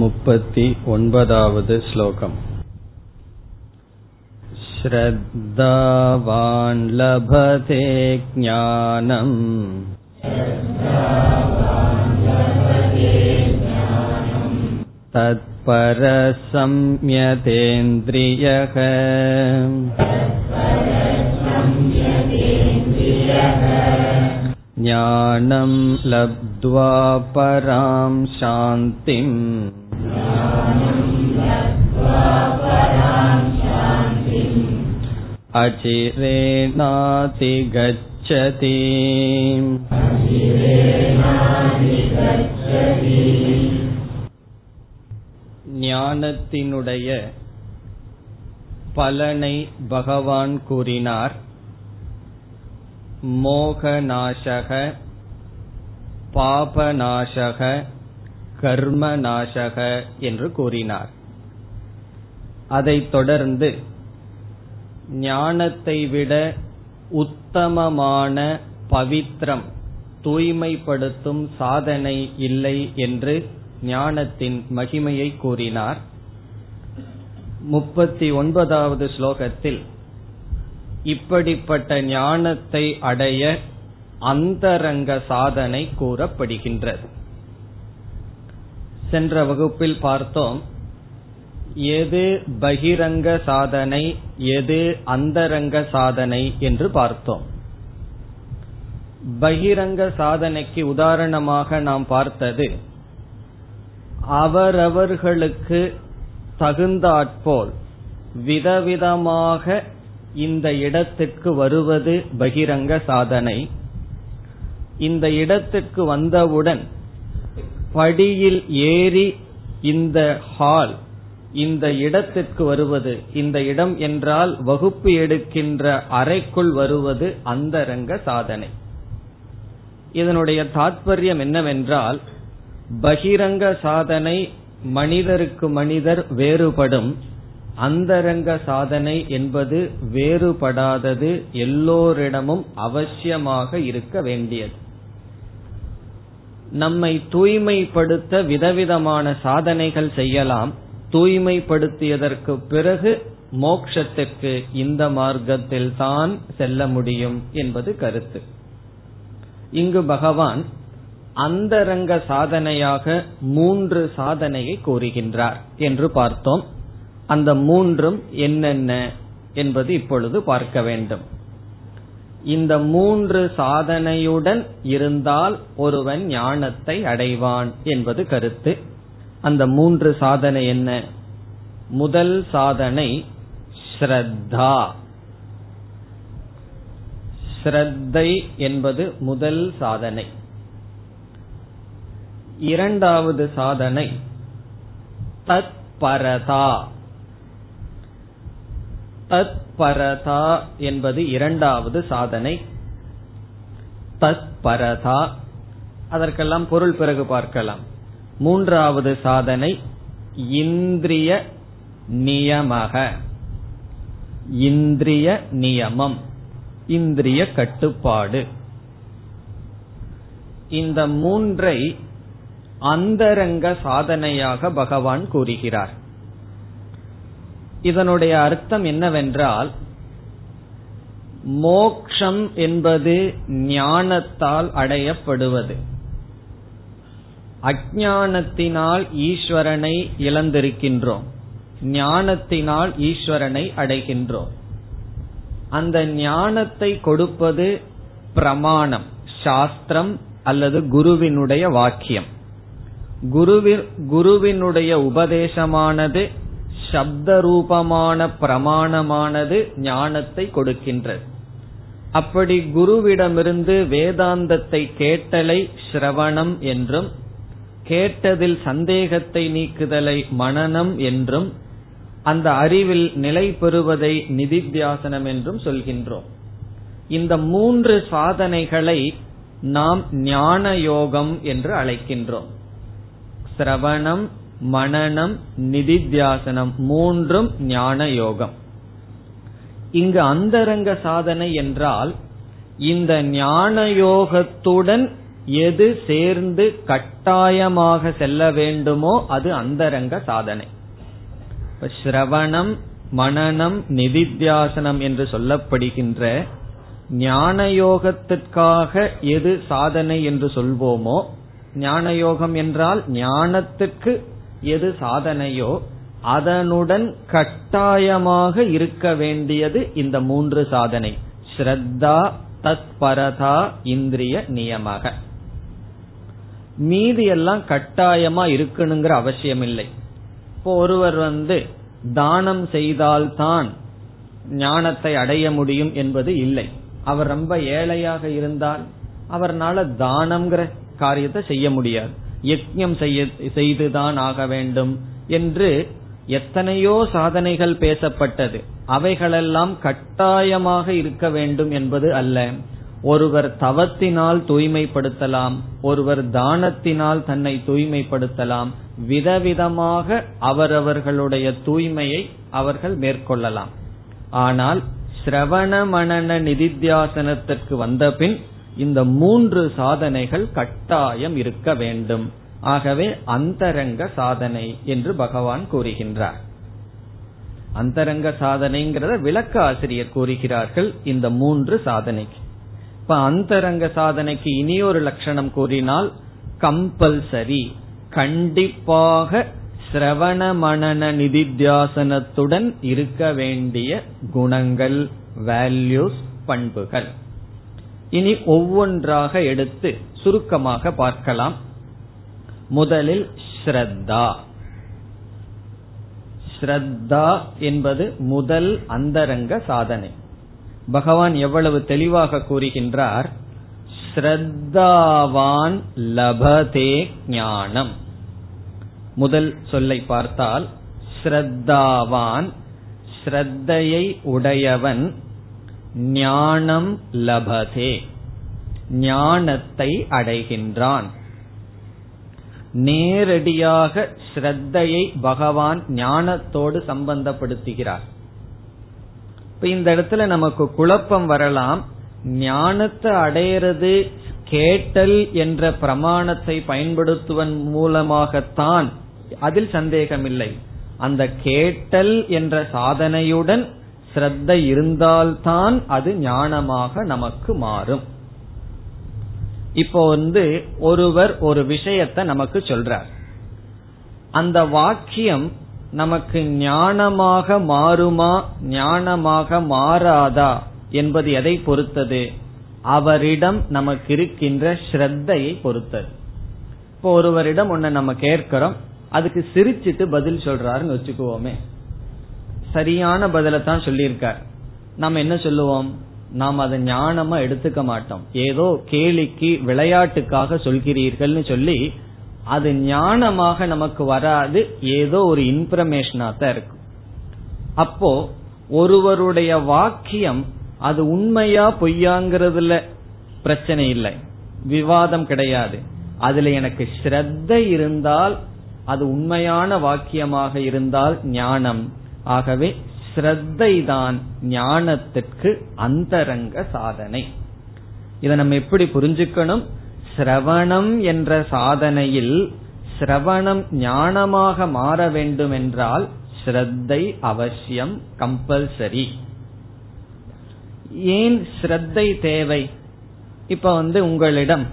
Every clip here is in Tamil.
मुपति ओन्पदावद् श्लोकम् श्रद्धावान् लभते ज्ञानम् तत्परसंयतेन्द्रियः ज्ञानं लब्ध्वा परां शान्तिम् अचिरेणातिगच्छति ஞானத்தினுடைய பலனை பகவான் கூறினார் மோகநாசக பாபநாசக கர்மநாசக என்று கூறினார். அதைத் தொடர்ந்து ஞானத்தை விட உத்தமமான பவித்ரம் தூய்மைப்படுத்தும் சாதனை இல்லை என்று ஞானத்தின் மகிமையை கூறினார். முப்பத்தி ஒன்பதாவது ஸ்லோகத்தில் இப்படிப்பட்ட ஞானத்தை அடைய அந்தரங்க சாதனை கூறப்படுகின்றது. சென்ற வகுப்பில் பார்த்தோம் எது பகிரங்க சாதனை எது அந்தரங்க சாதனை என்று பார்த்தோம். பகிரங்க சாதனைக்கு உதாரணமாக நாம் பார்த்தது அவரவர்களுக்கு தகுந்தாற்போல் விதவிதமாக இந்த இடத்துக்கு வருவது பகிரங்க சாதனை. இந்த இடத்துக்கு வந்தவுடன் படியில் ஏறி இந்த ஹால் இந்த இடத்திற்கு வருவது இந்த இடம் என்றால் வகுப்பு எடுக்கின்ற அறைக்குள் வருவது அந்தரங்க சாதனை. இதனுடைய தாற்பயம் என்னவென்றால் பகிரங்க சாதனை மனிதருக்கு மனிதர் வேறுபடும் அந்தரங்க சாதனை என்பது வேறுபடாதது எல்லோரிடமும் அவசியமாக இருக்க வேண்டியது. நம்மை தூய்மைப்படுத்த விதவிதமான சாதனைகள் செய்யலாம். தூய்மைப்படுத்தியதற்கு பிறகு மோக்ஷத்திற்கு இந்த மார்க்கத்தில் தான் செல்ல முடியும் என்பது கருத்து. இங்கு பகவான் அந்தரங்க சாதனையாக மூன்று சாதனையை கூறுகின்றார் என்று பார்த்தோம். அந்த மூன்றும் என்னென்ன என்பது இப்பொழுது பார்க்க வேண்டும். இந்த மூன்று சாதனையுடன் இருந்தால் ஒருவன் ஞானத்தை அடைவான் என்பது கருத்து. அந்த மூன்று சாதனை என்ன? முதல் சாதனை ஸ்ரத்தா. ஸ்ரத்தை என்பது முதல் சாதனை. இரண்டாவது சாதனை தத்பரதா. தத்பரதா என்பது இரண்டாவது சாதனை. தத்பரதா அதற்கெல்லாம் பொருள் பிறகு பார்க்கலாம். மூன்றாவது சாதனை இந்திரிய நியமக. இந்திரிய நியமம் இந்திரிய கட்டுப்பாடு. இந்த மூன்றை அந்தரங்க சாதனையாக பகவான் கூறுகிறார். இதனுடைய அர்த்தம் என்னவென்றால் மோக்ஷம் என்பது ஞானத்தால் அடையப்படுவது. அஜானத்தினால் ஈஸ்வரனை இழந்திருக்கின்றோம். ஞானத்தினால் ஈஸ்வரனை அடைகின்றோம். அந்த ஞானத்தை கொடுப்பது பிரமாணம் சாஸ்திரம் அல்லது குருவினுடைய வாக்கியம். குருவினுடைய உபதேசமானது சப்த ரூபமான பிரமாணமானது ஞானத்தை கொடுக்கின்றது. அப்படி குருவிடமிருந்து வேதாந்தத்தை கேட்டலை ஸ்ரவணம் என்றும் கேட்டதில் சந்தேகத்தை நீக்குதலை மனநம் என்றும் அந்த அறிவில் நிலை பெறுவதை நிதித்தியாசனம் என்றும் சொல்கின்றோம். இந்த மூன்று சாதனைகளை நாம் ஞான யோகம் என்று அழைக்கின்றோம். சிரவணம் மனநம் நிதித்தியாசனம் மூன்றும் ஞான யோகம். இங்கு அந்தரங்க சாதனை என்றால் இந்த ஞான யோகத்துடன் எது சேர்ந்து கட்டாயமாக செல்ல வேண்டுமோ அது அந்தரங்க சாதனை. ஸ்ரவணம் மனநம் நிதித்தியாசனம் என்று சொல்லப்படுகின்ற ஞான யோகத்திற்காக எது சாதனை என்று சொல்வோமோ ஞான யோகம் என்றால் ஞானத்துக்கு எது சாதனையோ அதனுடன் கட்டாயமாக இருக்க வேண்டியது இந்த மூன்று சாதனை. ஸ்ரத்தா தத்பரதா இந்திரிய நியமக. மீதி எல்லாம் கட்டாயமா இருக்கணுங்கிற அவசியம் இல்லை இப்போ ஒருவர் வந்து தானம் செய்தால்தான் ஞானத்தை அடைய முடியும் என்பது இல்லை. அவர் ரொம்ப ஏழையாக இருந்தால் அவர்னால தானம்ங்கிற காரியத்தை செய்ய முடியாது. யஜ்யம் செய்ய செய்துதான் ஆக வேண்டும் என்று எத்தனையோ சாதனைகள் பேசப்பட்டது. அவைகளெல்லாம் கட்டாயமாக இருக்க வேண்டும் என்பது அல்ல. ஒருவர் தவத்தினால் தூய்மைப்படுத்தலாம் ஒருவர் தானத்தினால் தன்னை தூய்மைப்படுத்தலாம் விதவிதமாக அவரவர்களுடைய தூய்மையை அவர்கள் மேற்கொள்ளலாம். ஆனால் சிரவண மணன நிதித்தியாசனத்திற்கு வந்தபின் இந்த மூன்று சாதனைகள் கட்டாயம் இருக்க வேண்டும். ஆகவே அந்தரங்க சாதனை என்று பகவான் கூறுகின்றார். அந்தரங்க சாதனைங்கிறத விளக்க ஆசிரியர் கூறுகிறார்கள் இந்த மூன்று சாதனைக்கு. இப்ப அந்தரங்க சாதனைக்கு இனி ஒரு லட்சணம் கூறினால் கம்பல்சரி கண்டிப்பாக சிரவண மனன நிதித்தியாசனத்துடன் இருக்க வேண்டிய குணங்கள் வேல்யூஸ் பண்புகள். இனி ஒவ்வொன்றாக எடுத்து சுருக்கமாக பார்க்கலாம். முதலில் ஸ்ரத்தா. ஸ்ரத்தா என்பது முதல் அந்தரங்க சாதனை. பகவான் எவ்வளவு தெளிவாக கூறுகின்றார்? ஸ்ரத்தாவான் லபதே ஞானம். முதல் சொல்லை பார்த்தால் ஸ்ரத்தாவான் ஸ்ரத்தையை உடையவன் ஞானம் லபதே. ஞானத்தை அடைகின்றான். நேரடியாக ஸ்ரத்தையை பகவான் ஞானத்தோடு சம்பந்தப்படுத்துகிறார். இப்ப இந்த இடத்துல நமக்கு குழப்பம் வரலாம். ஞானத்தை அடையிறது கேட்டல் என்ற பிரமாணத்தை பயன்படுத்துவன் மூலமாகத்தான். அதில் சந்தேகமில்லை. அந்த கேட்டல் என்ற சாதனையுடன் ஸ்ரத்த இருந்தால்தான் அது ஞானமாக நமக்கு மாறும். இப்போ வந்து ஒருவர் ஒரு விஷயத்தை நமக்கு சொல்றார். அந்த வாக்கியம் நமக்கு ஞானமாக மாறுமா ஞானமாக மாறாதா என்பது எதை பொறுத்தது? அவரிடம் நமக்கு இருக்கின்ற ஸ்ரத்தையை பொறுத்தது. இப்போ ஒருவரிடம் ஒன்ன நம்ம கேட்கிறோம் அதுக்கு சிரிச்சிட்டு பதில் சொல்றாருன்னு வச்சுக்குவோமே. சரியான பதிலை தான் சொல்லியிருக்கார். நம்ம என்ன சொல்லுவோம்? நாம் அதை ஞானமா எடுத்துக்க மாட்டோம். ஏதோ கேலிக்கு விளையாட்டுக்காக சொல்கிறீர்கள்னு சொல்லி அது ஞானமாக நமக்கு வராது ஏதோ ஒரு இன்ஃபர்மேஷனா தான் இருக்கும். அப்போ ஒருவருடைய வாக்கியம் அது உண்மையா பொய்யாங்கிறதுல பிரச்சனை இல்லை. விவாதம் கிடையாது. அதுல எனக்கு ஸ்ரத்த இருந்தால் அது உண்மையான வாக்கியமாக இருந்தால் ஞானம். ஆகவே ஸ்ரத்தை தான் ஞானத்திற்கு அந்தரங்க சாதனை. இதை நம்ம எப்படி புரிஞ்சுக்கணும்? சிரவணம் என்ற சாதனையில் சிரவணம் ஞானமாக மாற வேண்டும் என்றால் ஸ்ரத்தை அவசியம் கம்பல்சரி. ஏன் ஸ்ரத்தை தேவை? இப்ப வந்து உங்களிடம்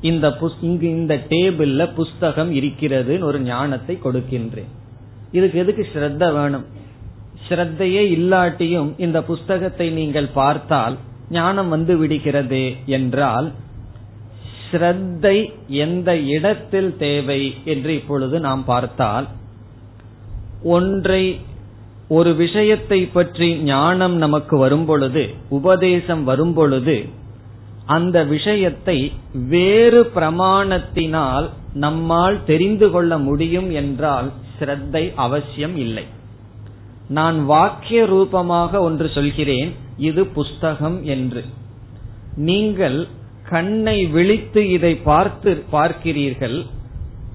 இந்த இந்த டேபிள்ல புஸ்தகம் இருக்கிறதுன்னு ஒரு ஞானத்தை கொடுக்கின்றேன். இதுக்கு எதுக்கு ஸ்ரத்த வேணும்? ஸ்ரத்தையே இல்லாட்டியும் இந்த புஸ்தகத்தை நீங்கள் பார்த்தால் ஞானம் வந்து விடுகிறது என்றால் ஸ்ரத்தை எந்த இடத்தில் தேவை என்று இப்பொழுது நாம் பார்த்தால் ஒன்றை ஒரு விஷயத்தை பற்றி ஞானம் நமக்கு வரும்பொழுது உபதேசம் வரும்பொழுது அந்த விஷயத்தை வேறு பிரமாணத்தினால் நம்மால் தெரிந்து கொள்ள முடியும் என்றால் ஸ்ரத்தை அவசியம் இல்லை. நான் வாக்கிய ரூபமாக ஒன்று சொல்கிறேன் இது புஸ்தகம் என்று. நீங்கள் கண்ணை விழித்து இதை பார்த்து பார்க்கிறீர்கள்.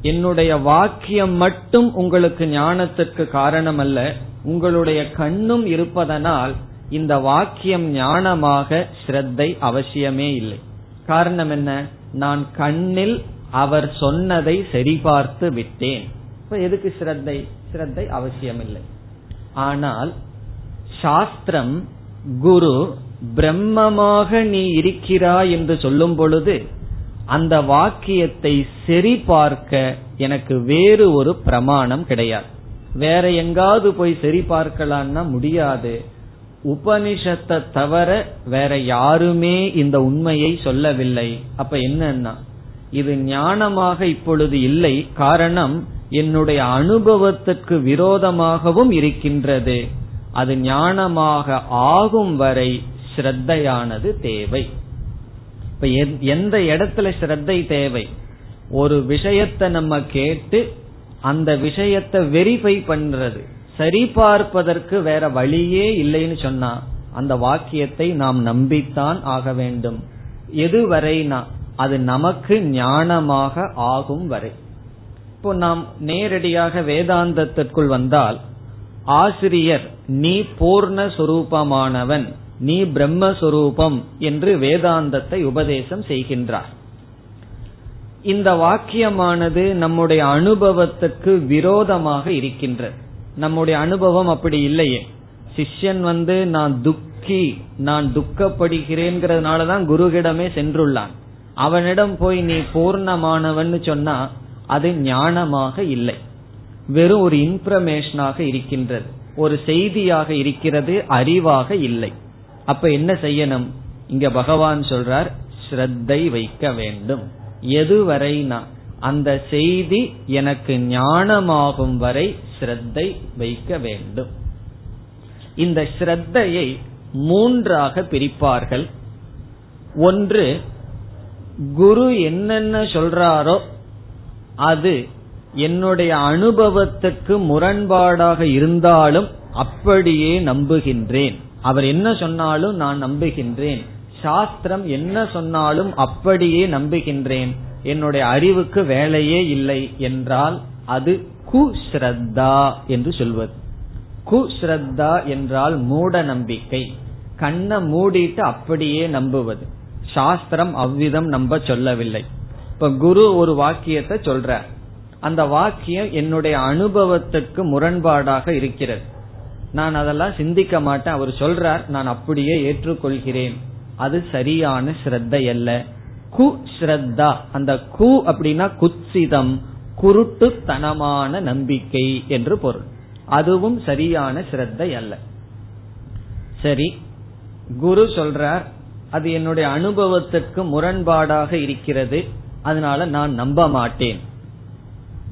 என்னுடைய வாக்கியம் மட்டும் உங்களுக்கு ஞானத்திற்கு காரணம் அல்ல உங்களுடைய கண்ணும் இருப்பதனால் இந்த வாக்கியம் ஞானமாக ஸ்ரத்தை அவசியமே இல்லை. காரணம் என்ன? நான் கண்ணில் அவர் சொன்னதை சரிபார்த்து விட்டேன். இப்ப எதுக்கு ஸ்ரத்தை? ஸ்ரத்தை அவசியமில்லை. ஆனால் சாஸ்திரம் குரு பிரம்மமாக நீ இருக்கிறாய் என்று சொல்லும் பொழுது அந்த வாக்கியத்தை சரி பார்க்க எனக்கு வேறு ஒரு பிரமாணம் கிடையாது. வேற எங்காவது போய் சரி பார்க்கலான்னா முடியாது. உபனிஷத்தை தவிர வேற யாருமே இந்த உண்மையை சொல்லவில்லை. அப்ப என்னன்னா இது ஞானமாக இப்பொழுது இல்லை. காரணம் என்னுடைய அனுபவத்திற்கு விரோதமாகவும் இருக்கின்றது. அது ஞானமாக ஆகும் வரை ஸ்ரத்தையானது தேவை. இப்ப எந்த இடத்துல ஸ்ரத்தை தேவை? ஒரு விஷயத்தை நம்ம கேட்டு அந்த விஷயத்தை வெரிஃபை பண்றது. சரி பார்ப்பதற்கு வேற வழியே இல்லைன்னு சொன்னா அந்த வாக்கியத்தை நாம் நம்பித்தான் ஆக வேண்டும். எதுவரைனா அது நமக்கு ஞானமாக ஆகும் வரை. இப்போ நாம் நேரடியாக வேதாந்தத்திற்குள் வந்தால் ஆசிரியர் நீ பூர்ணஸ்வரூபமானவன் நீ பிரம்மஸ்வரூபம் என்று வேதாந்தத்தை உபதேசம் செய்கின்றார். இந்த வாக்கியமானது நம்முடைய அனுபவத்துக்கு விரோதமாக இருக்கின்றது. நம்முடைய அனுபவம் அப்படி இல்லையே. சிஷ்யன் வந்து நான் துக்கி நான் துக்கப்படுகிறேங்கிறதுனாலதான் குருகிடமே சென்றுள்ளான். அவனிடம் போய் நீ பூர்ணமானவன் சொன்னா அது ஞானமாக இல்லை. வெறும் ஒரு இன்ஃபர்மேஷனாக இருக்கின்றது. ஒரு செய்தியாக இருக்கிறது அறிவாக இல்லை. அப்ப என்ன செய்யணும்? இங்க பகவான் சொல்றார் ஸ்ரத்தை வைக்க வேண்டும். எதுவரைனா அந்த செய்தி எனக்கு ஞானமாகும் வரை ஸ்ரத்தை வைக்க வேண்டும். இந்த ஸ்ரத்தையை மூன்றாக பிரிப்பார்கள். ஒன்று குரு என்னென்ன சொல்றாரோ அது என்னுடைய அனுபவத்துக்கு முரண்பாடாக இருந்தாலும் அப்படியே நம்புகின்றேன். அவர் என்ன சொன்னாலும் நான் நம்புகின்றேன். சாஸ்திரம் என்ன சொன்னாலும் அப்படியே நம்புகின்றேன். என்னுடைய அறிவுக்கு வேலையே இல்லை என்றால் அது குஸ்ரத்தா என்று சொல்வது. குஸ்ரத்தா என்றால் மூட நம்பிக்கை. கண்ணை மூடிட்டு அப்படியே நம்புவது. சாஸ்திரம் அவ்விதம் நம்ப சொல்லவில்லை. இப்ப குரு ஒரு வாக்கியத்தை சொல்ற அந்த வாக்கியம் என்னுடைய அனுபவத்துக்கு முரண்பாடாக இருக்கிறது. நான் அதெல்லாம் சிந்திக்க மாட்டேன். அவர் சொல்றார் நான் அப்படியே ஏற்றுக்கொள்கிறேன். அது சரியான ஸ்ரத்தை அல்ல. கு ஸ்ரத்தா. அந்த கு அப்படின்னா குத்சிதம் குருட்டுத்தனமான நம்பிக்கை என்று பொருள். அதுவும் சரியான ஸ்ரத்தை அல்ல. சரி குரு சொல்றார் அது என்னுடைய அனுபவத்துக்கு முரண்பாடாக இருக்கிறது. அதனால நான் நம்ப மாட்டேன்.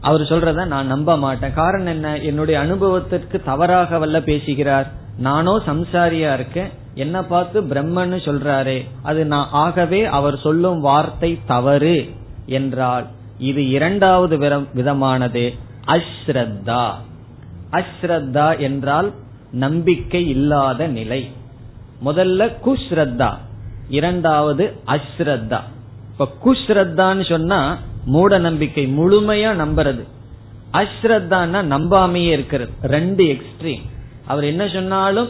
அவர் சொல்றத நான் நம்ப மாட்டேன். காரணம் என்ன? என்னுடைய அனுபவத்திற்கு தவறாக வல்ல பேசுகிறார். நானோ சம்சாரியா இருக்கேன். என்ன பார்த்து பிரம்மன்னு சொல்றாரே. அது நான் ஆகவே அவர் சொல்லும் வார்த்தை தவறு என்றால் இது இரண்டாவது விதமானது. அஸ்ரத்தா. அஸ்ரத்தா என்றால் நம்பிக்கை இல்லாத நிலை. முதல்ல குஸ்ரத்தா. இரண்டாவது அஸ்ரத்தா. இப்ப குஸ்ரத்தான்னு சொன்னா மூட நம்பிக்கை முழுமையா நம்புறது. அஸ்ரத்தான்னா நம்பாமையே இருக்கிறது. ரெண்டு எக்ஸ்ட்ரீம் அவர் என்ன சொன்னாலும்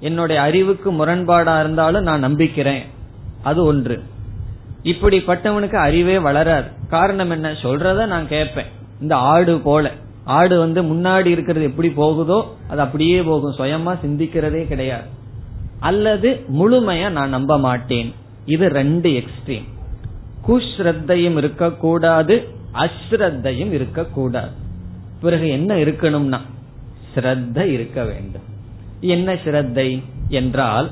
என்னுடைய அறிவுக்கு முரண்பாடா இருந்தாலும் நான் நம்பிக்கிறேன். அது ஒன்று. இப்படிப்பட்டவனுக்கு அறிவே வளராது. காரணம் என்ன? சொல்றத நான் கேட்பேன். இந்த ஆடு போல. ஆடு வந்து முன்னாடி இருக்கிறது எப்படி போகுதோ அது அப்படியே போகும். சுயமா சிந்திக்கிறதே கிடையாது. அல்லது முழுமையா நான் நம்ப மாட்டேன். இது ரெண்டு எக்ஸ்ட்ரீம் குஸ்ரத்தையும் இருக்கக்கூடாது அஸ்ரத்தையும் இருக்கக்கூடாது. பிறகு என்ன இருக்கணும்னா ஸ்ரத்த இருக்க வேண்டும். என்ன ஸ்ரத்தை என்றால்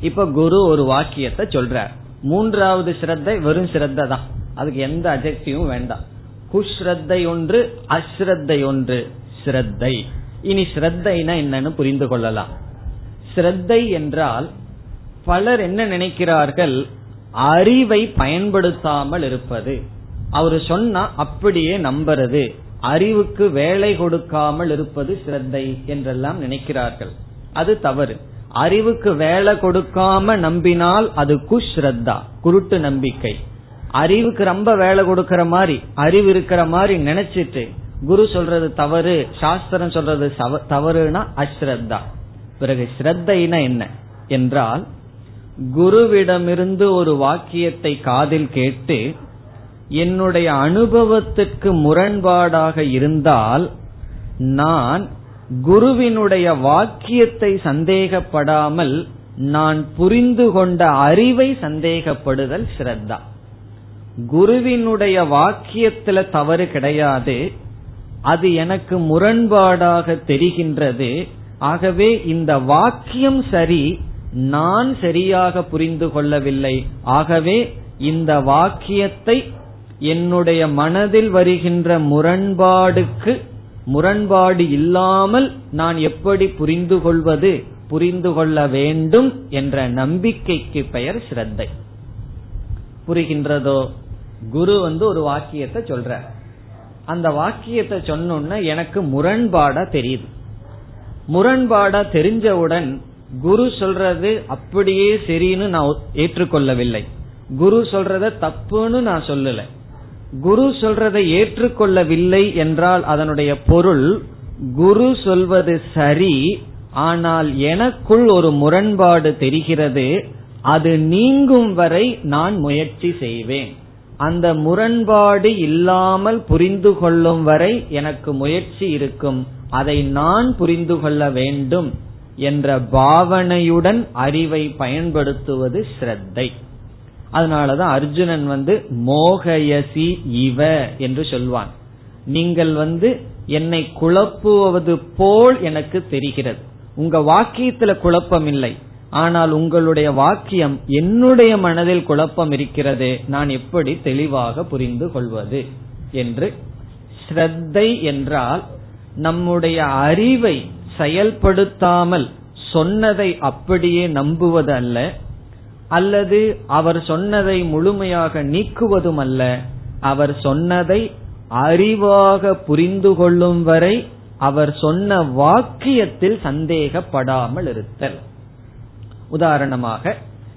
இப்ப குரு ஒரு வாக்கியத்தை சொல்றார். மூன்றாவது ஸ்ரத்தை வெறும் ஸ்ரத்த தான். அதுக்கு எந்த அஜெக்டிவும் வேண்டாம். குஸ்ரத்தை ஒன்று அஸ்ரத்தை ஒன்று ஸ்ரத்தை. இனி ஸ்ரத்தைனா என்னன்னு புரிந்து கொள்ளலாம். ஸ்ரத்தை என்றால் பலர் என்ன நினைக்கிறார்கள்? அறிவை பயன்படுத்தாமல் இருப்பது. அவர் சொன்னா அப்படியே நம்புறது. அறிவுக்கு வேலை கொடுக்காமல் இருப்பது சிரத்தை என்றெல்லாம் நினைக்கிறார்கள். அது தவறு. அறிவுக்கு வேலை கொடுக்காம நம்பினால் அது குஸ்ரத்தா குருட்டு நம்பிக்கை. அறிவுக்கு ரொம்ப வேலை கொடுக்கற மாதிரி அறிவு இருக்கிற மாதிரி நினைச்சிட்டு குரு சொல்றது தவறு சாஸ்திரம் சொல்றது தவறுனா அஸ்ரத்தா. பிறகு ஸ்ரத்தைனா என்ன? என்றால் குருவிடமிருந்து ஒரு வாக்கியத்தை காதில் கேட்டு என்னுடைய அனுபவத்துக்கு முரண்பாடாக இருந்தால் நான் குருவினுடைய வாக்கியத்தை சந்தேகப்படாமல் நான் புரிந்து கொண்ட அறிவை சந்தேகப்படுதல் ஸ்ரத்தா குருவினுடைய வாக்கியத்துல தவறு கிடையாது. அது எனக்கு முரண்பாடாக தெரிகின்றது. ஆகவே இந்த வாக்கியம் சரி நான் சரியாக புரிந்து கொள்ளவில்லை. ஆகவே இந்த வாக்கியத்தை என்னுடைய மனதில் வருகின்ற முரண்பாடுக்கு முரண்பாடு இல்லாமல் நான் எப்படி புரிந்து கொள்வது புரிந்து கொள்ள வேண்டும் என்ற நம்பிக்கைக்கு பெயர் ஸ்ரத்தை. புரிகின்றதோ? குரு வந்து ஒரு வாக்கியத்தை சொல்ற அந்த வாக்கியத்தை சொன்னோன்னா எனக்கு முரண்பாடா தெரியுது. முரண்பாடா தெரிஞ்சவுடன் குரு சொல்றது அப்படியே சரின்னு நான் ஏற்றுக்கொள்ளவில்லை. குரு சொல்றத தப்புன்னு நான் சொல்லல. குரு சொல்றதை ஏற்றுக்கொள்ளவில்லை என்றால் அதனுடைய பொருள் குரு சொல்வது சரி ஆனால் எனக்குள் ஒரு முரண்பாடு தெரிகிறது அது நீங்கும் வரை நான் முயற்சி செய்வேன். அந்த முரண்பாடு இல்லாமல் புரிந்து கொள்ளும் வரை எனக்கு முயற்சி இருக்கும். அதை நான் புரிந்து கொள்ள வேண்டும். என்ற பாவனையுடன் அறிவை பயன்படுத்துவது ஸ்ரத்தை. அதனாலதான் அர்ஜுனன் வந்து மோகயசி இவ என்று சொல்வான். நீங்கள் வந்து என்னை குழப்புவது போல் எனக்கு தெரிகிறது. உங்க வாக்கியத்துல குழப்பம் இல்லை ஆனால் உங்களுடைய வாக்கியம் என்னுடைய மனதில் குழப்பம் இருக்கிறது. நான் எப்படி தெளிவாக புரிந்து கொள்வது? என்று. ஸ்ரத்தை என்றால் நம்முடைய அறிவை செயல்படுத்தாமல் சொன்னதை அப்படியே நம்புவது அல்ல அல்லது அவர் சொன்னதை முழுமையாக நீக்குவதும் அல்ல அவர் சொன்னதை அறிவாக புரிந்து கொள்ளும் வரை அவர் சொன்ன வாக்கியத்தில் சந்தேகப்படாமல் இருத்தல். உதாரணமாக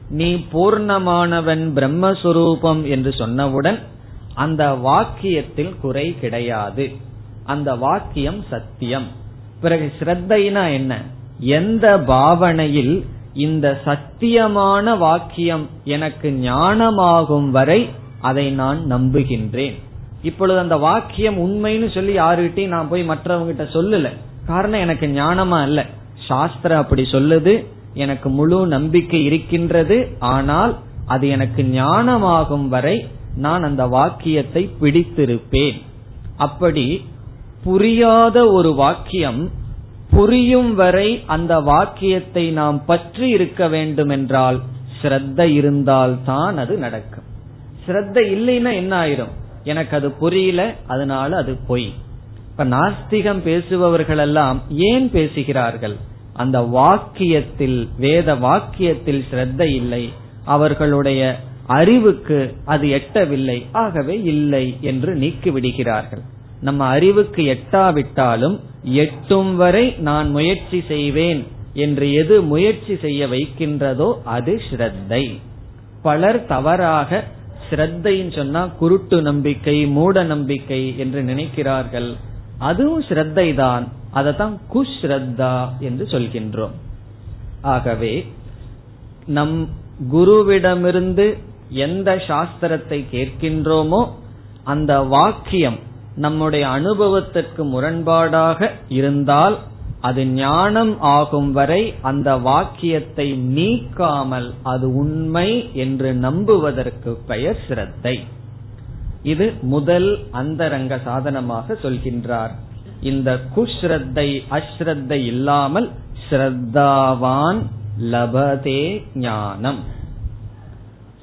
நீ பூர்ணமானவன் பிரம்மஸ்வரூபம் என்று சொன்னவுடன் அந்த வாக்கியத்தில் குறை கிடையாது. அந்த வாக்கியம் சத்தியம். பிறகு ஸ்ரத்தைனா என்ன? எந்த பாவனையில் இந்த சத்தியமான வாக்கியம் எனக்கு ஞானமாகும் வரை அதை நான் நம்புகின்றேன். இப்பொழுது அந்த வாக்கியம் உண்மைன்னு சொல்லி யாருகிட்டையும் நான் போய் மற்றவங்கிட்ட சொல்லல. காரணம் எனக்கு ஞானமா இல்ல சாஸ்திரம் அப்படி சொல்லுது. எனக்கு முழு நம்பிக்கை இருக்கின்றது. ஆனால் அது எனக்கு ஞானமாகும் வரை நான் அந்த வாக்கியத்தை பிடித்திருப்பேன். அப்படி புரியாத ஒரு வாக்கியம் புரியும் வரை அந்த வாக்கியத்தை நாம் பற்றி இருக்க வேண்டும் என்றால் ஸ்ரத்த இருந்தால் தான் அது நடக்கும். ஸ்ரத்த இல்லைன்னா என்ன ஆயிரும்? எனக்கு அது புரியல அதனால அது பொய். இப்ப நாஸ்திகம் பேசுபவர்கள் எல்லாம் ஏன் பேசுகிறார்கள்? அந்த வாக்கியத்தில் வேத வாக்கியத்தில் ஸ்ரத்த இல்லை. அவர்களுடைய அறிவுக்கு அது எட்டவில்லை. ஆகவே இல்லை என்று நீக்கி விடுகிறார்கள் நம்ம அறிவுக்கு எட்டாவிட்டாலும் எட்டும் வரை நான் முயற்சி செய்வேன் என்று எது முயற்சி செய்ய வைக்கின்றதோ அது ஸ்ரத்தை. பலர் தவறாக ஸ்ரத்தைன்னு சொன்னா குருட்டு நம்பிக்கை மூட நம்பிக்கை என்று நினைக்கிறார்கள். அதுவும் ஸ்ரத்தை தான் அதை தான் குஸ்ரத்தா என்று சொல்கின்றோம். ஆகவே நம் குருவிடமிருந்து எந்த சாஸ்திரத்தை கேட்கின்றோமோ அந்த வாக்கியம் நம்முடைய அனுபவத்திற்கு முரண்பாடாக இருந்தால் அது ஞானம் ஆகும் வரை அந்த வாக்கியத்தை நீக்காமல் அது உண்மை என்று நம்புவதற்கு பெயர் சிரத்தை. இது முதல் அந்தரங்க சாதனமாக சொல்கின்றார். இந்த குஸ்ரத்தை அஸ்ரத்தை இல்லாமல் ஸ்ரத்தாவான் லபதே ஞானம்.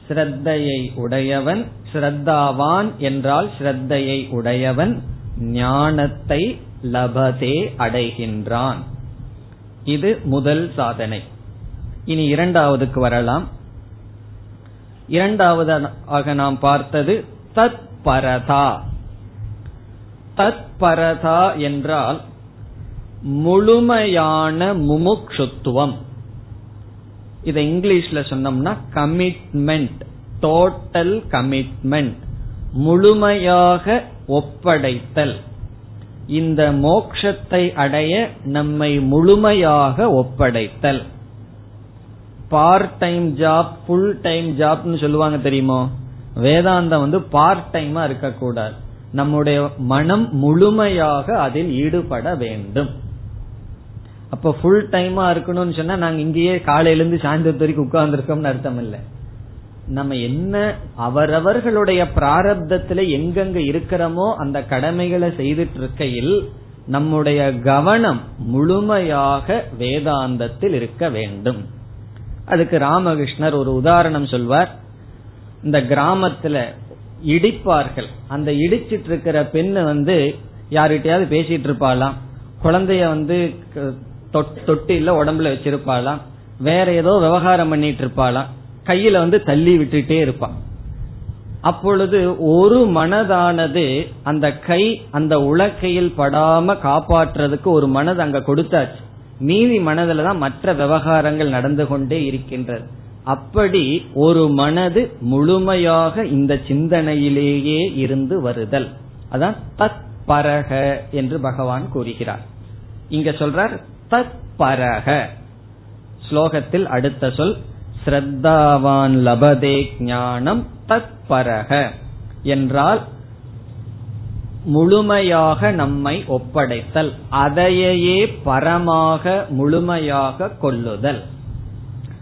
ஸ்ரத்தையை உடையவன் ஸ்ரத்தாவான் என்றால் ஸ்ரத்தையை உடையவன் ஞானத்தை லபதே அடைகின்றான். இது முதல் சாதனை. இனி இரண்டாவதுக்கு வரலாம். இரண்டாவதாக நாம் பார்த்தது தத் பரதா தத் பரதா என்றால் முழுமையான முமுக்ஷுத்துவம். இதை இங்கிலீஷ்ல சொன்னோம்னா கமிட்மெண்ட் டோட்டல் கமிட்மெண்ட் முழுமையாக ஒப்படைத்தல். இந்த மோக்ஷத்தை அடைய நம்மை முழுமையாக ஒப்படைத்தல். Part time job full time ஜாப்னு சொல்லுவாங்க தெரியுமோ? வேதாந்தம் வந்து பார்ட் டைமா இருக்கக்கூடாது. நம்முடைய மனம் முழுமையாக அதில் ஈடுபட வேண்டும். அப்ப ஃபுல் டைமா இருக்கணும்னு சொன்னா நாங்க இங்கேயே காலையில இருந்து சாயந்தரத்து வரைக்கும் உட்கார்ந்துருக்கோம்னு அர்த்தம் இல்லை. நம்ம என்ன அவரவர்களுடைய பிராரப்தத்துல எங்கெங்க இருக்கிறோமோ அந்த கடமைகளை செய்துட்டு இருக்கையில் நம்முடைய கவனம் முழுமையாக வேதாந்தத்தில் இருக்க வேண்டும். அதுக்கு ராமகிருஷ்ணர் ஒரு உதாரணம் சொல்வார். இந்த கிராமத்துல இடிப்பார்கள். அந்த இடிச்சிட்டு இருக்கிற பெண்ணு வந்து யாருகிட்டயாவது பேசிட்டு இருப்பாளாம் குழந்தைய வந்து தொட்டில உடம்புல வச்சிருப்பாளாம். வேற ஏதோ விவகாரம் பண்ணிட்டு இருப்பாளாம் கையில வந்து தள்ளி விட்டுட்டே இருப்பான். அப்பொழுது ஒரு மனதானது அந்த கை அந்த உலக்கையில் படாம காப்பாற்றுறதுக்கு ஒரு மனது அங்க கொடுத்தாச்சு. மீதி மனதுல தான் மற்ற விவகாரங்கள் நடந்து கொண்டே இருக்கின்றது. அப்படி ஒரு மனது முழுமையாக இந்த சிந்தனையிலேயே இருந்து வருதல். அதான் தத் பரக என்று பகவான் கூறுகிறார். இங்க சொல்றார் தத் பரக ஸ்லோகத்தில் அடுத்த சொல் ஸ்ரத்தாவான் லபதே ஞானம் தத் பரக என்றால் முழுமையாக நம்மை ஒப்படைத்தல் அதையே பரமாக முழுமையாக கொள்ளுதல்.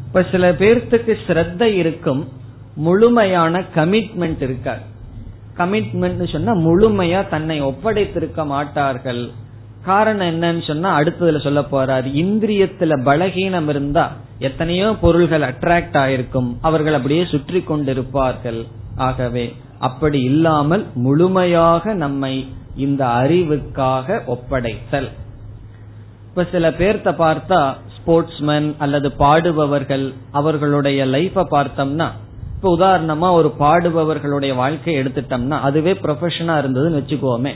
இப்ப சில பேர்த்துக்கு ஸ்ரத்த இருக்கும் முழுமையான கமிட்மெண்ட் இருக்காது. கமிட்மெண்ட் சொன்னா முழுமையா தன்னை ஒப்படைத்திருக்க மாட்டார்கள். காரணம் என்னன்னு சொன்னா அடுத்ததுல சொல்ல போறாரு இந்திரியத்துல பலகீனம் இருந்தா எத்தனையோ பொருள்கள் அட்ராக்ட் ஆயிருக்கும். அவர்கள் அப்படியே சுற்றி கொண்டிருப்பார்கள். ஆகவே அப்படி இல்லாமல் முழுமையாக நம்மை இந்த அறிவுக்காக ஒப்படைத்தல். இப்ப சில பேர்த்த பார்த்தா ஸ்போர்ட்ஸ்மேன் அல்லது பாடுபவர்கள் அவர்களுடைய லைஃப பார்த்தோம்னா இப்ப உதாரணமா ஒரு பாடுபவர்களுடைய வாழ்க்கையை எடுத்துட்டோம்னா அதுவே ப்ரொஃபஷனா இருந்ததுன்னு வச்சுக்கோமே.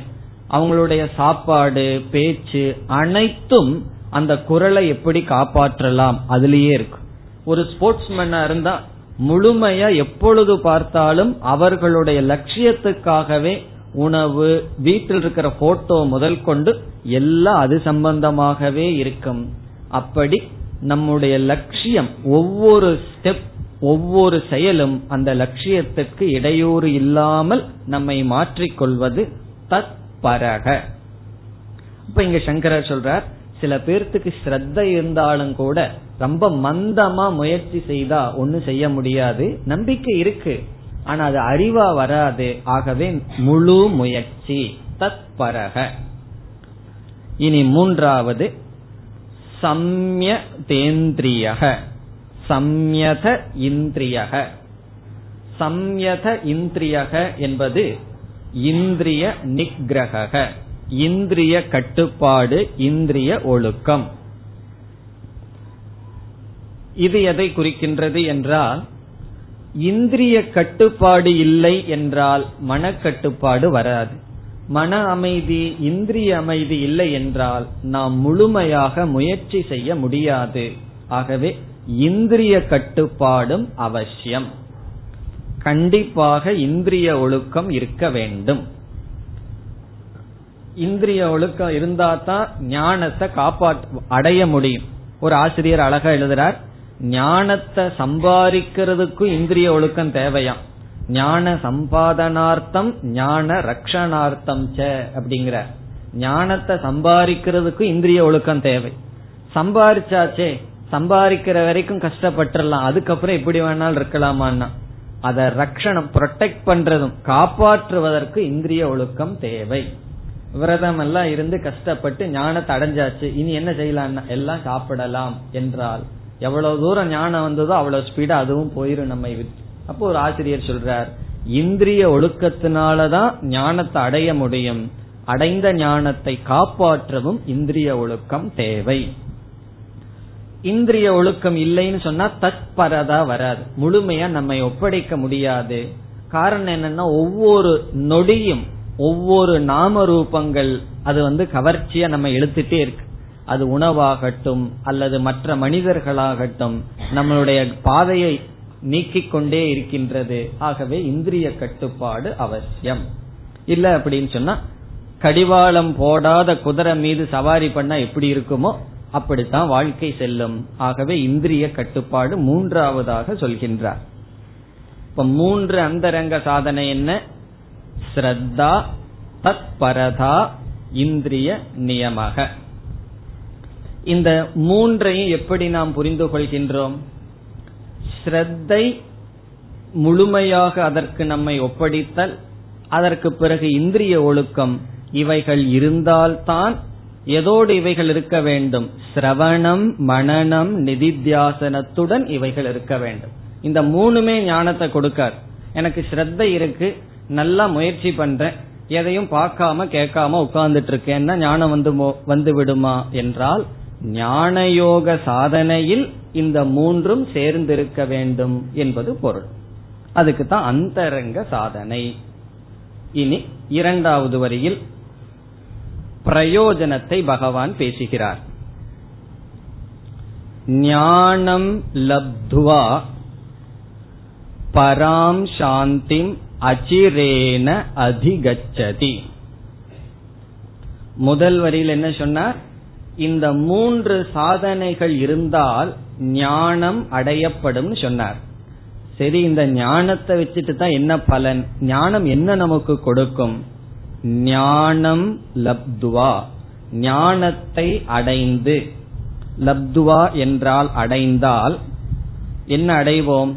அவங்களுடைய சாப்பாடு பேச்சு அனைத்தும் அந்த குரலை எப்படி காப்பாற்றலாம்? அதுலயே இருக்கு. ஒரு ஸ்போர்ட்ஸ்மேனா இருந்தா முழுமையா எப்பொழுது பார்த்தாலும் அவர்களுடைய லட்சியத்துக்காகவே உணவு வீட்டில் இருக்கிற போட்டோ முதல் கொண்டு எல்லாம் அது சம்பந்தமாகவே இருக்கும். அப்படி நம்முடைய லட்சியம் ஒவ்வொரு ஸ்டெப் ஒவ்வொரு செயலும் அந்த லட்சியத்துக்கு இடையூறு இல்லாமல் நம்மை மாற்றிக்கொள்வது தத் பரக இப்ப இங்க சங்கரர் சொல்றார் சில பேர்த்துக்கு ஸ்ரத்த இருந்தாலும் கூட ரொம்ப மந்தமா முயற்சி செய்தா ஒன்னும் செய்ய முடியாது. நம்பிக்கை இருக்கு. ஆனா அது அறிவா வராது. ஆகவே முழு முயற்சி. தத்பரக. இனி மூன்றாவது. சம்ய தேந்திரியக சம்யத இந்திரியக. சம்யத இந்திரியக என்பது இந்திரிய நிகிரக இந்திரிய கட்டுப்பாடு இந்திரிய ஒழுக்கம். இது எதை குறிக்கின்றது என்றால் இந்திரிய கட்டுப்பாடு இல்லை என்றால் மனக்கட்டுப்பாடு வராது. மன அமைதி இந்திரிய அமைதி இல்லை என்றால் நாம் முழுமையாக முயற்சி செய்ய முடியாது. ஆகவே இந்திரிய கட்டுப்பாடும் அவசியம். கண்டிப்பாக இந்திரிய ஒழுக்கம் இருக்க வேண்டும். இந்திரிய ஒழுக்கம் இருந்தா தான் ஞானத்தை காப்பாற்ற அடைய முடியும். ஒரு ஆசிரியர் அழகா எழுதுறார் ஞானத்தை சம்பாதிக்கிறதுக்கும் இந்திரிய ஒழுக்கம் தேவையாம் ஞான சம்பாதனார்த்தம் ஞான ரக்ஷணார்த்தம் ச அப்படிங்கிற ஞானத்தை சம்பாதிக்கிறதுக்கும் இந்திரிய ஒழுக்கம் தேவை. சம்பாரிச்சாச்சே சம்பாதிக்கிற வரைக்கும் கஷ்டப்பட்டுடலாம். அதுக்கப்புறம் எப்படி வேணாலும் இருக்கலாமான்னா அதை ரக்ஷணம் ப்ரொடெக்ட் பண்றதும் காப்பாற்றுவதற்கு இந்திரிய ஒழுக்கம் தேவை. விரதம் எல்லாம் இருந்து கஷ்டப்பட்டு ஞானத்தை அடைஞ்சாச்சு. இனி என்ன செய்யலாம்னா எல்லாம் சாப்பிடலாம் என்றால் எவ்வளவு தூரம் ஞானம் வந்ததோ அவ்வளவு ஸ்பீடா அதுவும் போயிரும் நம்மை அப்போ ஒரு ஆசிரியர் சொல்றார் இந்திரிய ஒழுக்கத்தினாலதான் ஞானத்தை அடைய முடியும். அடைந்த ஞானத்தை காப்பாற்றவும் இந்திரிய ஒழுக்கம் தேவை. இந்திரிய ஒழுக்கம் இல்லைன்னு சொன்னா தற்பரதா வராது. முழுமையா நம்மை ஒப்படைக்க முடியாது. காரணம் என்னன்னா ஒவ்வொரு நொடியும் ஒவ்வொரு நாம ரூபங்கள் அது வந்து கவர்ச்சியா நம்ம எழுத்துட்டே இருக்கு. அது உணவாகட்டும் அல்லது மற்ற மனிதர்களாகட்டும் நம்மளுடைய பாதையை நீக்கிக் கொண்டே இருக்கின்றது. ஆகவே இந்திரிய கட்டுப்பாடு அவசியம். இல்ல அப்படின்னு சொன்னா கடிவாளம் போடாத குதிரை மீது சவாரி பண்ணா எப்படி இருக்குமோ அப்படித்தான் வாழ்க்கை செல்லும். ஆகவே இந்திரிய கட்டுப்பாடு மூன்றாவதாக சொல்கின்றார். இப்ப மூன்று அந்தரங்க சாதனை என்ன? ஸ்ரத்தா தத் பரதா இந்திரிய நியமக. இந்த மூன்றையும் எப்படி நாம் புரிந்து கொள்கின்றோம்? ஸ்ரத்தை முழுமையாக அதற்கு நம்மை ஒப்படைத்தல் அதற்கு பிறகு இந்திரிய ஒழுக்கம் இவைகள் இருந்தால்தான் எதோடு இவைகள் இருக்க வேண்டும்? சிரவணம் மனநம் நிதித்தியாசனத்துடன் இவைகள் இருக்க வேண்டும். இந்த மூணுமே ஞானத்தை கொடுக்கார். எனக்கு ஸ்ரத்த இருக்கு நல்லா முயற்சி பண்றேன். எதையும் பார்க்காம கேட்காம உட்கார்ந்துட்டு இருக்கேன்னா ஞானம் வந்து வந்து விடுமா என்றால் ஞானயோக சாதனையில் இந்த மூன்றும் சேர்ந்திருக்க வேண்டும் என்பது பொருள். அதுக்கு தான் அந்தரங்க சாதனை. இனி இரண்டாவது வரியில் பிரயோஜனத்தை பகவான் பேசுகிறார். ஞானம் லப்துவா பராம் சாந்திம் அச்சிரேன அதிகச்சதி. முதல் வரியில் என்ன சொன்னார்? இந்த மூன்று சாதனைகள் இருந்தால் ஞானம் அடையப்படும் சொன்னார். சரி இந்த ஞானத்தை வச்சுட்டு தான் என்ன பலன்? ஞானம் என்ன நமக்கு கொடுக்கும்? ஞானம் லப்துவா. ஞானத்தை அடைந்து. லப்துவா என்றால் அடைந்தால் என்ன அடைவோம்?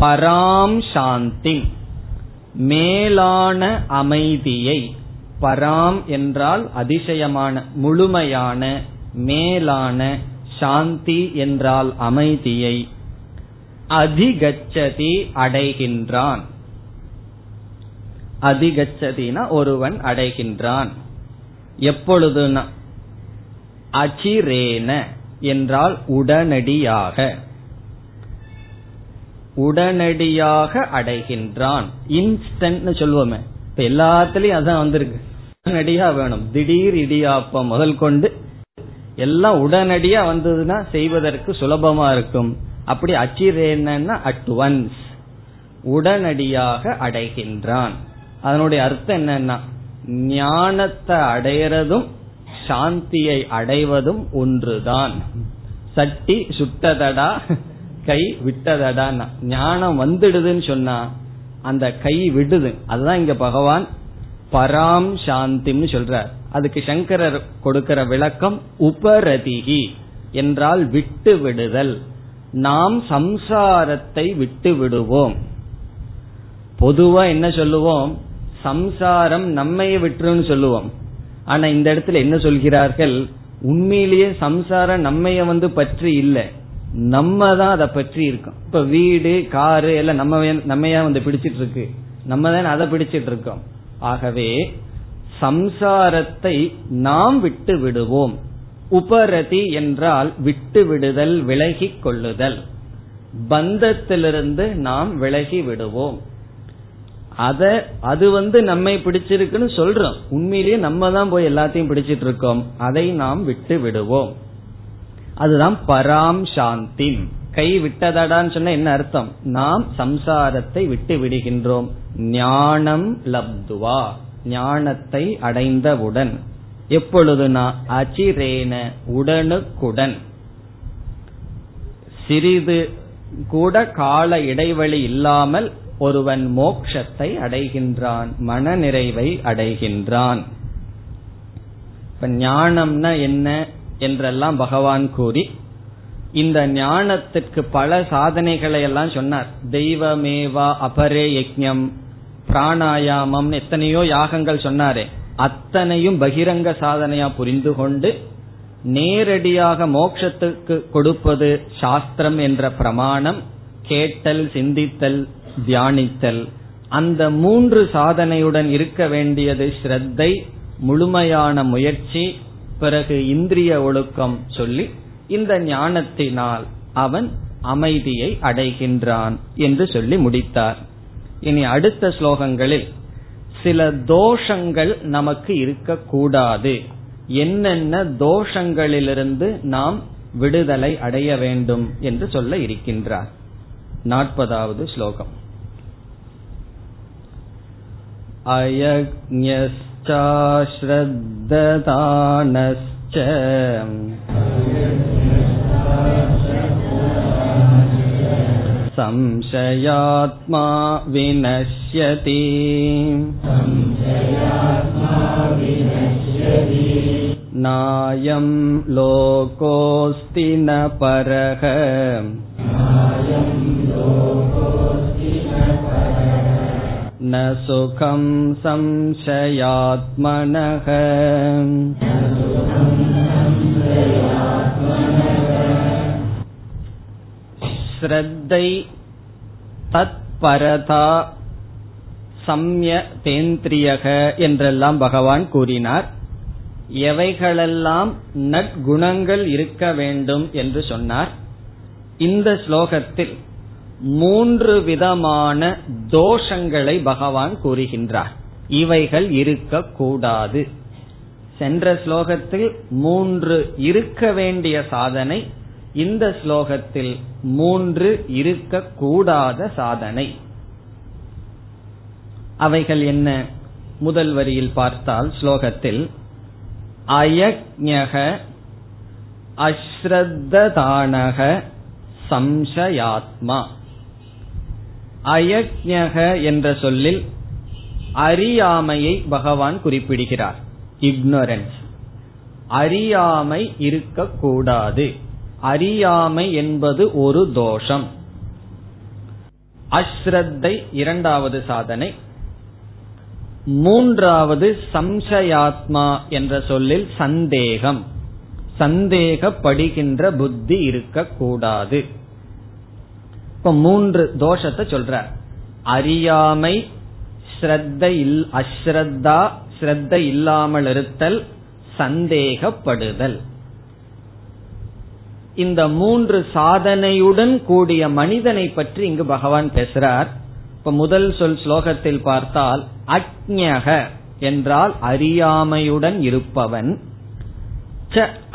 பராம் சாந்தி. மேலான அமைதியை பராம் என்றால் அதிசயமான முழுமையான மேலான சாந்தி என்றால் அமைதியை அதிகச்சதி அடைகின்றான். அதிகச்சதினா ஒருவன் அடைகின்றான். எப்பொழுதுனா அச்சிரேன என்றால் உடனடியாக. உடனடியாக அடைகின்றான். இன்ஸ்டன்ட் சொல்லுவோமே இப்ப எல்லாத்துலயும் அதான் வந்திருக்கு. உடனடியா வேணும். திடீர் இடியாப்பம் முதல் கொண்டு எல்லாம் உடனடியா வந்ததுன்னா செய்வதற்கு சுலபமா இருக்கும். அப்படி அச்சிரேனா அட் ஒன்ஸ் உடனடியாக அடைகின்றான். அதனுடைய அர்த்தம் என்னன்னா ஞானத்தை அடையறதும் சாந்தியை அடைவதும் ஒன்றுதான். சட்டி சுட்டதடா கை விட்டதடா ஞானம் வந்துடுதுன்னு சொன்னா அந்த கை விடுது. அதுதான் இங்க பகவான் பராம் சாந்தின்னு சொல்றார். அதுக்கு சங்கரர் கொடுக்கிற விளக்கம் உபரதிகி என்றால் விட்டு விடுதல். நாம் சம்சாரத்தை விட்டு விடுவோம். பொதுவா என்ன சொல்லுவோம்? சம்சாரம் நம்மைய விட்டுருன்னு சொல்லுவோம். ஆனா இந்த இடத்துல என்ன சொல்கிறார்கள்? உண்மையிலேயே சம்சாரம் நம்மைய வந்து பற்றி இல்லை. நம்ம தான் அதை பற்றி இருக்கோம். இப்ப வீடு காரு எல்லாம் நம்ம நம்மையா வந்து பிடிச்சிட்டு இருக்கு நம்ம தான் அதை பிடிச்சிட்டு இருக்கோம் ஆகவே சம்சாரத்தை நாம் விட்டு விடுவோம். உபரதி என்றால் விட்டு விடுதல் விலகி கொள்ளுதல். பந்தத்திலிருந்து நாம் விலகி விடுவோம். அத அது வந்து நம்மை பிடிச்சிருக்குன்னு சொல்றோம். உண்மையிலேயே நம்ம தான் போய் எல்லாத்தையும் பிடிச்சிட்டு இருக்கோம் அதை நாம் விட்டு விடுவோம். அதுதான் பராம் சாந்தி கை விட்டதடான்னு சொன்ன என்ன அர்த்தம்? நாம் சம்சாரத்தை விட்டு விடுகின்றோம். ஞானம் லப்துவா. ஞானத்தை அடைந்தவுடன். எப்பொழுதுனா அச்சிரேன உடனுக்குடன். சிறிது கூட கால இடைவெளி இல்லாமல் ஒருவன் மோக்ஷத்தை அடைகின்றான் மன நிறைவை அடைகின்றான். இப்ப ஞானம்னா என்ன? என்றெல்லாம் பகவான் கூறி இந்த ஞானத்திற்கு பல சாதனைகளை எல்லாம் சொன்னார். தெய்வமேவா அபரே யஜ்யம் பிராணாயாமம் எத்தனையோ யாகங்கள் சொன்னாரே. அத்தனையும் பகிரங்க சாதனையா புரிந்து கொண்டு நேரடியாக மோட்சத்துக்கு கொடுப்பது சாஸ்திரம் என்ற பிரமாணம் கேட்டல் சிந்தித்தல் தியானித்தல். அந்த மூன்று சாதனையுடன் இருக்க வேண்டியது ஸ்ரத்தை முழுமையான முயற்சி பிறகு இந்திரிய ஒழுக்கம் சொல்லி இந்த ஞானத்தினால் அவன் அமைதியை அடைகின்றான் என்று சொல்லி முடித்தார். இனி அடுத்த ஸ்லோகங்களில் சில தோஷங்கள் நமக்கு இருக்கக்கூடாது. என்னென்ன தோஷங்களிலிருந்து நாம் விடுதலை அடைய வேண்டும் என்று சொல்ல இருக்கின்றார். நாற்பதாவது ஸ்லோகம். अयज्ञश्चाश्रद्ददानश्च संशयात्मा विनश्यति नायं लोकोऽस्ति न परः न सुखं संशयात्मनः ஸ்ரத்தை தத்பரதா சம்ய தேந்திரியக என்றெல்லாம் பகவான் கூறினார் எவைகளெல்லாம் நற்குணங்கள் இருக்க வேண்டும் என்று சொன்னார் இந்த ஸ்லோகத்தில் மூன்று விதமான தோஷங்களை பகவான் கூறுகின்றார். இவைகள் இருக்கக்கூடாது. சென்ற ஸ்லோகத்தில் மூன்று இருக்க வேண்டிய சாதனை இந்த ஸ்லோகத்தில் மூன்று இருக்கக்கூடாத சாதனை. அவைகள் என்ன? முதல் வரியில் பார்த்தால் ஸ்லோகத்தில் அயக்ஞக அஸ்ரத்ததானக சம்சயாத்மா அயக்ஞக என்ற சொல்லில் அறியாமையை பகவான் குறிப்பிடுகிறார். இக்னோரன்ஸ் அறியாமை இருக்கக்கூடாது. அறியாமை என்பது ஒரு தோஷம். அஸ்ரத்தை இரண்டாவது சாதனை. மூன்றாவது சம்சயாத்மா என்ற சொல்லில் சந்தேகம். சந்தேகப்படுகின்ற புத்தி இருக்கக்கூடாது. இப்ப மூன்று தோஷத்தை சொல்ற அறியாமை ஸ்ரத்த அஸ்ரத்தா ஸ்ரத்த இல்லாமல் இருத்தல் சந்தேகப்படுதல். இந்த மூன்று சாதனையுடன் கூடிய மனிதனை பற்றி இங்கு பகவான் பேசுறார். இப்ப முதல் சொல் ஸ்லோகத்தில் பார்த்தால் அக்ஞக என்றால் அறியாமையுடன் இருப்பவன்.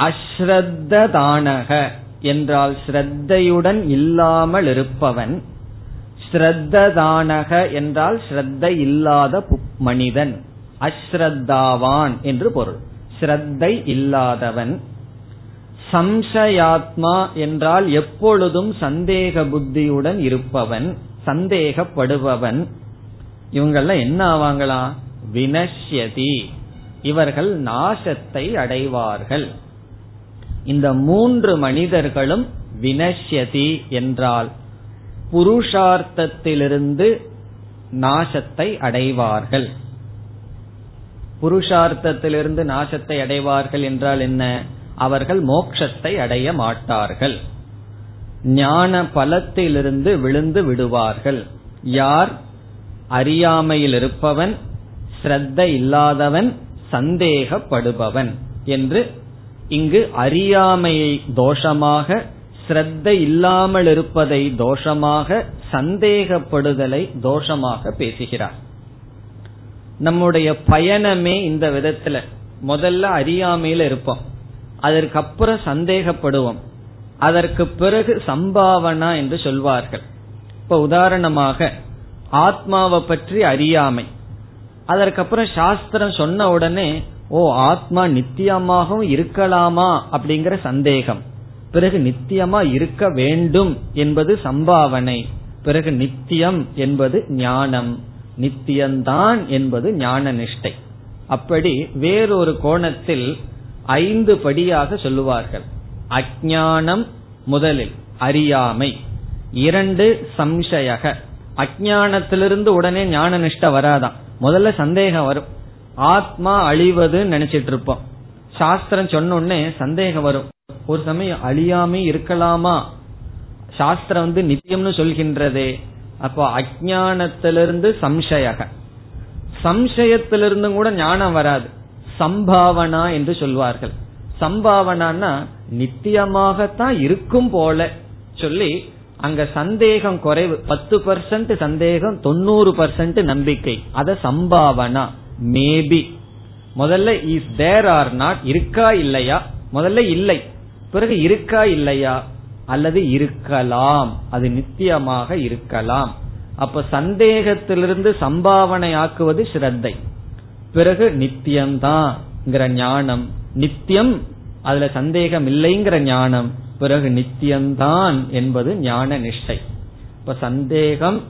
அஸ்ரத்ததானக என்றால் ஸ்ரத்தையுடன் இல்லாமல் இருப்பவன் ஸ்ரத்ததானக என்றால் ஸ்ரத்தை இல்லாத மனிதன். அஸ்ரத்தாவான் என்று பொருள். ஸ்ரத்தை இல்லாதவன். சம்சயாத்மா என்றால் எப்பொழுதும் சந்தேக புத்தியுடன் இருப்பவன் சந்தேகப்படுபவன். இவங்கெல்லாம் என்ன ஆவாங்களா? வினஷ்யதி. இவர்கள் நாசத்தை அடைவார்கள். இந்த மூன்று மனிதர்களும் வினஷ்யதி என்றால் புருஷார்த்தத்திலிருந்து நாசத்தை அடைவார்கள். புருஷார்த்தத்திலிருந்து நாசத்தை அடைவார்கள் என்றால் என்ன? அவர்கள் மோட்சத்தை அடைய மாட்டார்கள். ஞான பலத்திலிருந்து விழுந்து விடுவார்கள். யார்? அறியாமையில் இருப்பவன் ஸ்ரத்த இல்லாதவன் சந்தேகப்படுபவன் என்று இங்கு அறியாமையை தோஷமாக ஸ்ரத்த இல்லாமல் இருப்பதை தோஷமாக சந்தேகப்படுதலை தோஷமாக பேசுகிறார். நம்முடைய பயணமே இந்த விதத்துல. முதல்ல அறியாமையில இருப்போம். அதற்கப்புறம் சந்தேகப்படுவோம். அதற்கு பிறகு சம்பாவனா என்று சொல்வார்கள். இப்ப உதாரணமாக ஆத்மாவை பற்றி அறியாமை. அதற்கப்புறம் சாஸ்திரம் சொன்ன உடனே ஓ ஆத்மா நித்தியமாகவும் இருக்கலாமா அப்படிங்கிற சந்தேகம். பிறகு நித்தியமா இருக்க வேண்டும் என்பது சம்பாவனை. பிறகு நித்தியம் என்பது ஞானம். நித்தியம்தான் என்பது ஞான நிஷ்டை. அப்படி வேறொரு கோணத்தில் ஐந்து படியாக சொல்லுவார்கள். அஜானம் முதலில் அறியாமை. இரண்டு சம்சயக. அஜானத்திலிருந்து உடனே ஞான நிஷ்ட வராதான் முதல்ல சந்தேகம் வரும். ஆத்மா அழிவதுன்னு நினைச்சிட்டு இருப்போம். சாஸ்திரம் சொன்னோடனே சந்தேகம் வரும். ஒரு சமயம் அழியாம இருக்கலாமா? சாஸ்திரம் வந்து நித்தியம்னு சொல்கின்றதே. அப்போ அஜானத்திலிருந்து சம்சயக. சம்சயத்திலிருந்தும் கூட ஞானம் வராது. சம்பாவனா என்று சொல்வார்கள். சம்பாவனான்னா நித்தியமாகத்தான் இருக்கும் போல சொல்லி அங்க சந்தேகம் குறைவு. பத்து பர்சன்ட் சந்தேகம் தொண்ணூறு பர்சன்ட் நம்பிக்கை. அத சம்பாவனா. மேபி முதல்ல இஸ் தேர் ஆர் நாட் இருக்கா இல்லையா? முதல்ல இல்லை. பிறகு இருக்கா இல்லையா? அல்லது இருக்கலாம். அது நித்தியமாக இருக்கலாம். அப்ப சந்தேகத்திலிருந்து சம்பாவனை ஆக்குவது ஸ்ரத்தை. பிறகு நித்தியம்தான் ஞானம். நித்தியம் அதுல சந்தேகம் இல்லைங்கிற ஞானம். பிறகு நித்தியம்தான் என்பது ஞான நிஷ்டை. இப்ப சந்தேகம்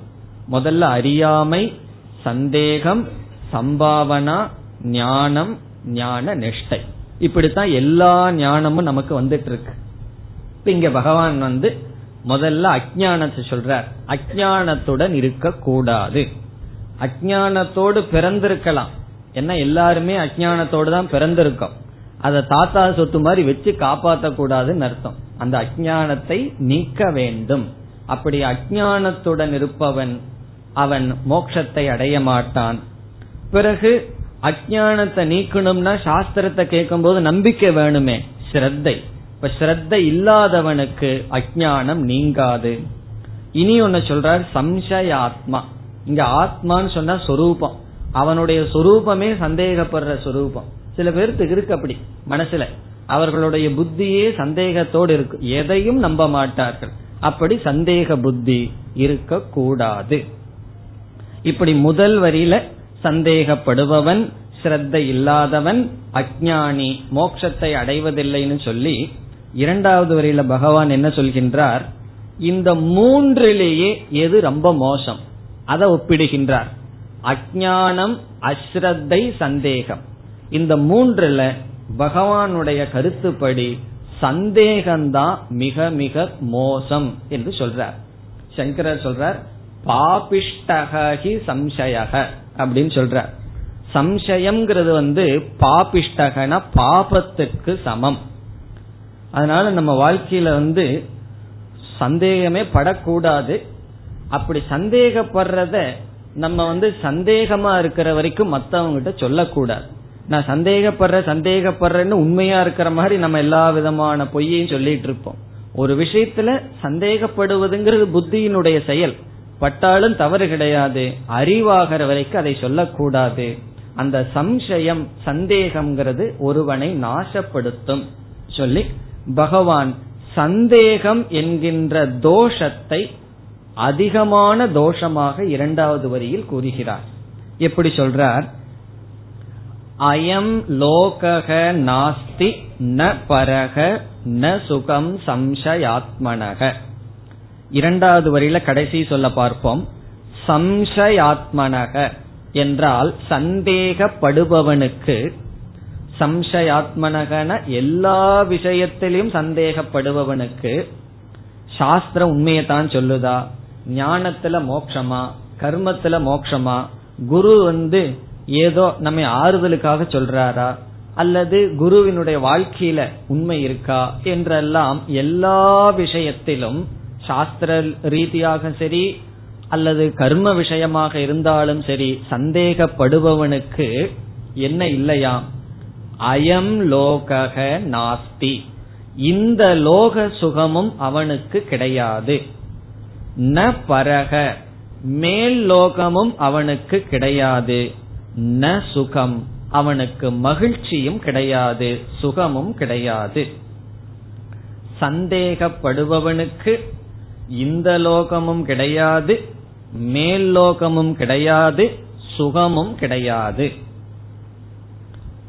முதல்ல அறியாமை சந்தேகம் சம்பாவனா ஞானம் ஞான நிஷ்டை. இப்படித்தான் எல்லா ஞானமும் நமக்கு வந்துட்டு இருக்கு இங்க பகவான் வந்து முதல்ல அஜானத்தை சொல்றார். அஜானத்துடன் இருக்க கூடாது அஜானத்தோடு பிறந்திருக்கலாம். என்ன எல்லாருமே அஜானத்தோடு தான் பிறந்திருக்கோம். அதை தாத்தா சொத்து மாதிரி வச்சு காப்பாற்ற கூடாதுன்னு அர்த்தம். அந்த அஜானத்தை நீக்க வேண்டும். அப்படி அஜானத்துடன் இருப்பவன் அவன் மோட்சத்தை அடைய மாட்டான். பிறகு அஜானத்தை நீக்கணும்னா சாஸ்திரத்தை கேட்கும் போது நம்பிக்கை வேணுமே. ஸ்ரத்தை. இப்ப ஸ்ரத்த இல்லாதவனுக்கு அஜானம் நீங்காது. இனி ஒன்னு சொல்றார் சம்சயாத்மா. இங்க ஆத்மான்னு சொன்னா சொரூபம். அவனுடைய சொரூபமே சந்தேகப்படுற சொரூபம். சில பேருக்கு இருக்கு அப்படி மனசுல. அவர்களுடைய புத்தியே சந்தேகத்தோடு இருக்கு. எதையும் நம்ப மாட்டார்கள். அப்படி சந்தேக புத்தி இருக்க கூடாது இப்படி முதல் வரியில சந்தேகப்படுபவன் ஸ்ரத்த இல்லாதவன் அஜானி மோட்சத்தை அடைவதில்லைன்னு சொல்லி இரண்டாவது வரையில பகவான் என்ன சொல்கின்றார்? இந்த மூன்றிலேயே எது ரொம்ப மோசம்? அதை ஒப்பிடுகின்றார். அஜானம் அஸ்ரத்தை சந்தேகம். இந்த மூன்றுல பகவானுடைய கருத்துப்படி சந்தேகம்தான் மிக மிக மோசம் என்று சொல்றார். சங்கரர் சொல்றார் பாபிஷ்டகி சம்சயக அப்படின்னு சொல்ற. சம்சயம்ங்கிறது வந்து பாபிஷ்டகன பாபத்துக்கு சமம். அதனால நம்ம வாழ்க்கையில வந்து சந்தேகமே படக்கூடாது. அப்படி சந்தேகப்படுறத நம்ம வந்து சந்தேகமா இருக்கிற வரைக்கும் மத்தவங்கிட்ட சொல்லக்கூடாது. நான் சந்தேகப்படுற சந்தேகப்படுறேன்னு உண்மையா இருக்கிற மாதிரி நம்ம எல்லா விதமான பொய்யையும் சொல்லிட்டு இருப்போம். ஒரு விஷயத்துல சந்தேகப்படுவதுங்கிறது புத்தியினுடைய செயல். பட்டாலும் தவறு கிடையாது. அறிவாகிற வரைக்கும் அதை சொல்லக்கூடாது. அந்த சம்சயம் சந்தேகம்ங்கிறது ஒருவனை நாசப்படுத்தும். சொல்லி பகவான் சந்தேகம் என்கின்ற தோஷத்தை அதிகமான தோஷமாக இரண்டாவது வரியில் கூறுகிறார். எப்படி சொல்றார்? அயம் லோகக நாஸ்தி ந பரக ந சுகம் சம்சயாத்மனக. இரண்டாவது வரியில கடைசி சொல்ல பார்ப்போம். சம்சயாத்மனக என்றால் சந்தேகப்படுபவனுக்கு. சம்சயாத்மனகன எல்லா விஷயத்திலும் சந்தேகப்படுபவனுக்கு. சாஸ்திரம் உண்மையத்தான் சொல்லுதா? ஞானத்துல மோக்ஷமா கர்மத்துல மோக்ஷமா குரு வந்து ஏதோ நம்ம ஆறுதலுக்காக சொல்றாரா? அல்லது குருவினுடைய வாழ்க்கையில உண்மை இருக்கா? என்றெல்லாம் எல்லா விஷயத்திலும் சாஸ்திர ரீதியாக சரி அல்லது கர்ம விஷயமாக இருந்தாலும் சரி சந்தேகப்படுபவனுக்கு என்ன இல்லையாம் அயம் லோகக நாஸ்தி. இந்த லோக சுகமும் அவனுக்கு கிடையாது. ந பரக. மேல் லோகமும் அவனுக்கு கிடையாது. ந சுகம். அவனுக்கு மகிழ்ச்சியும் கிடையாது. சுகமும் கிடையாது. சந்தேகப்படுபவனுக்கு இந்த லோகமும் கிடையாது மேல் லோகமும் கிடையாது சுகமும் கிடையாது.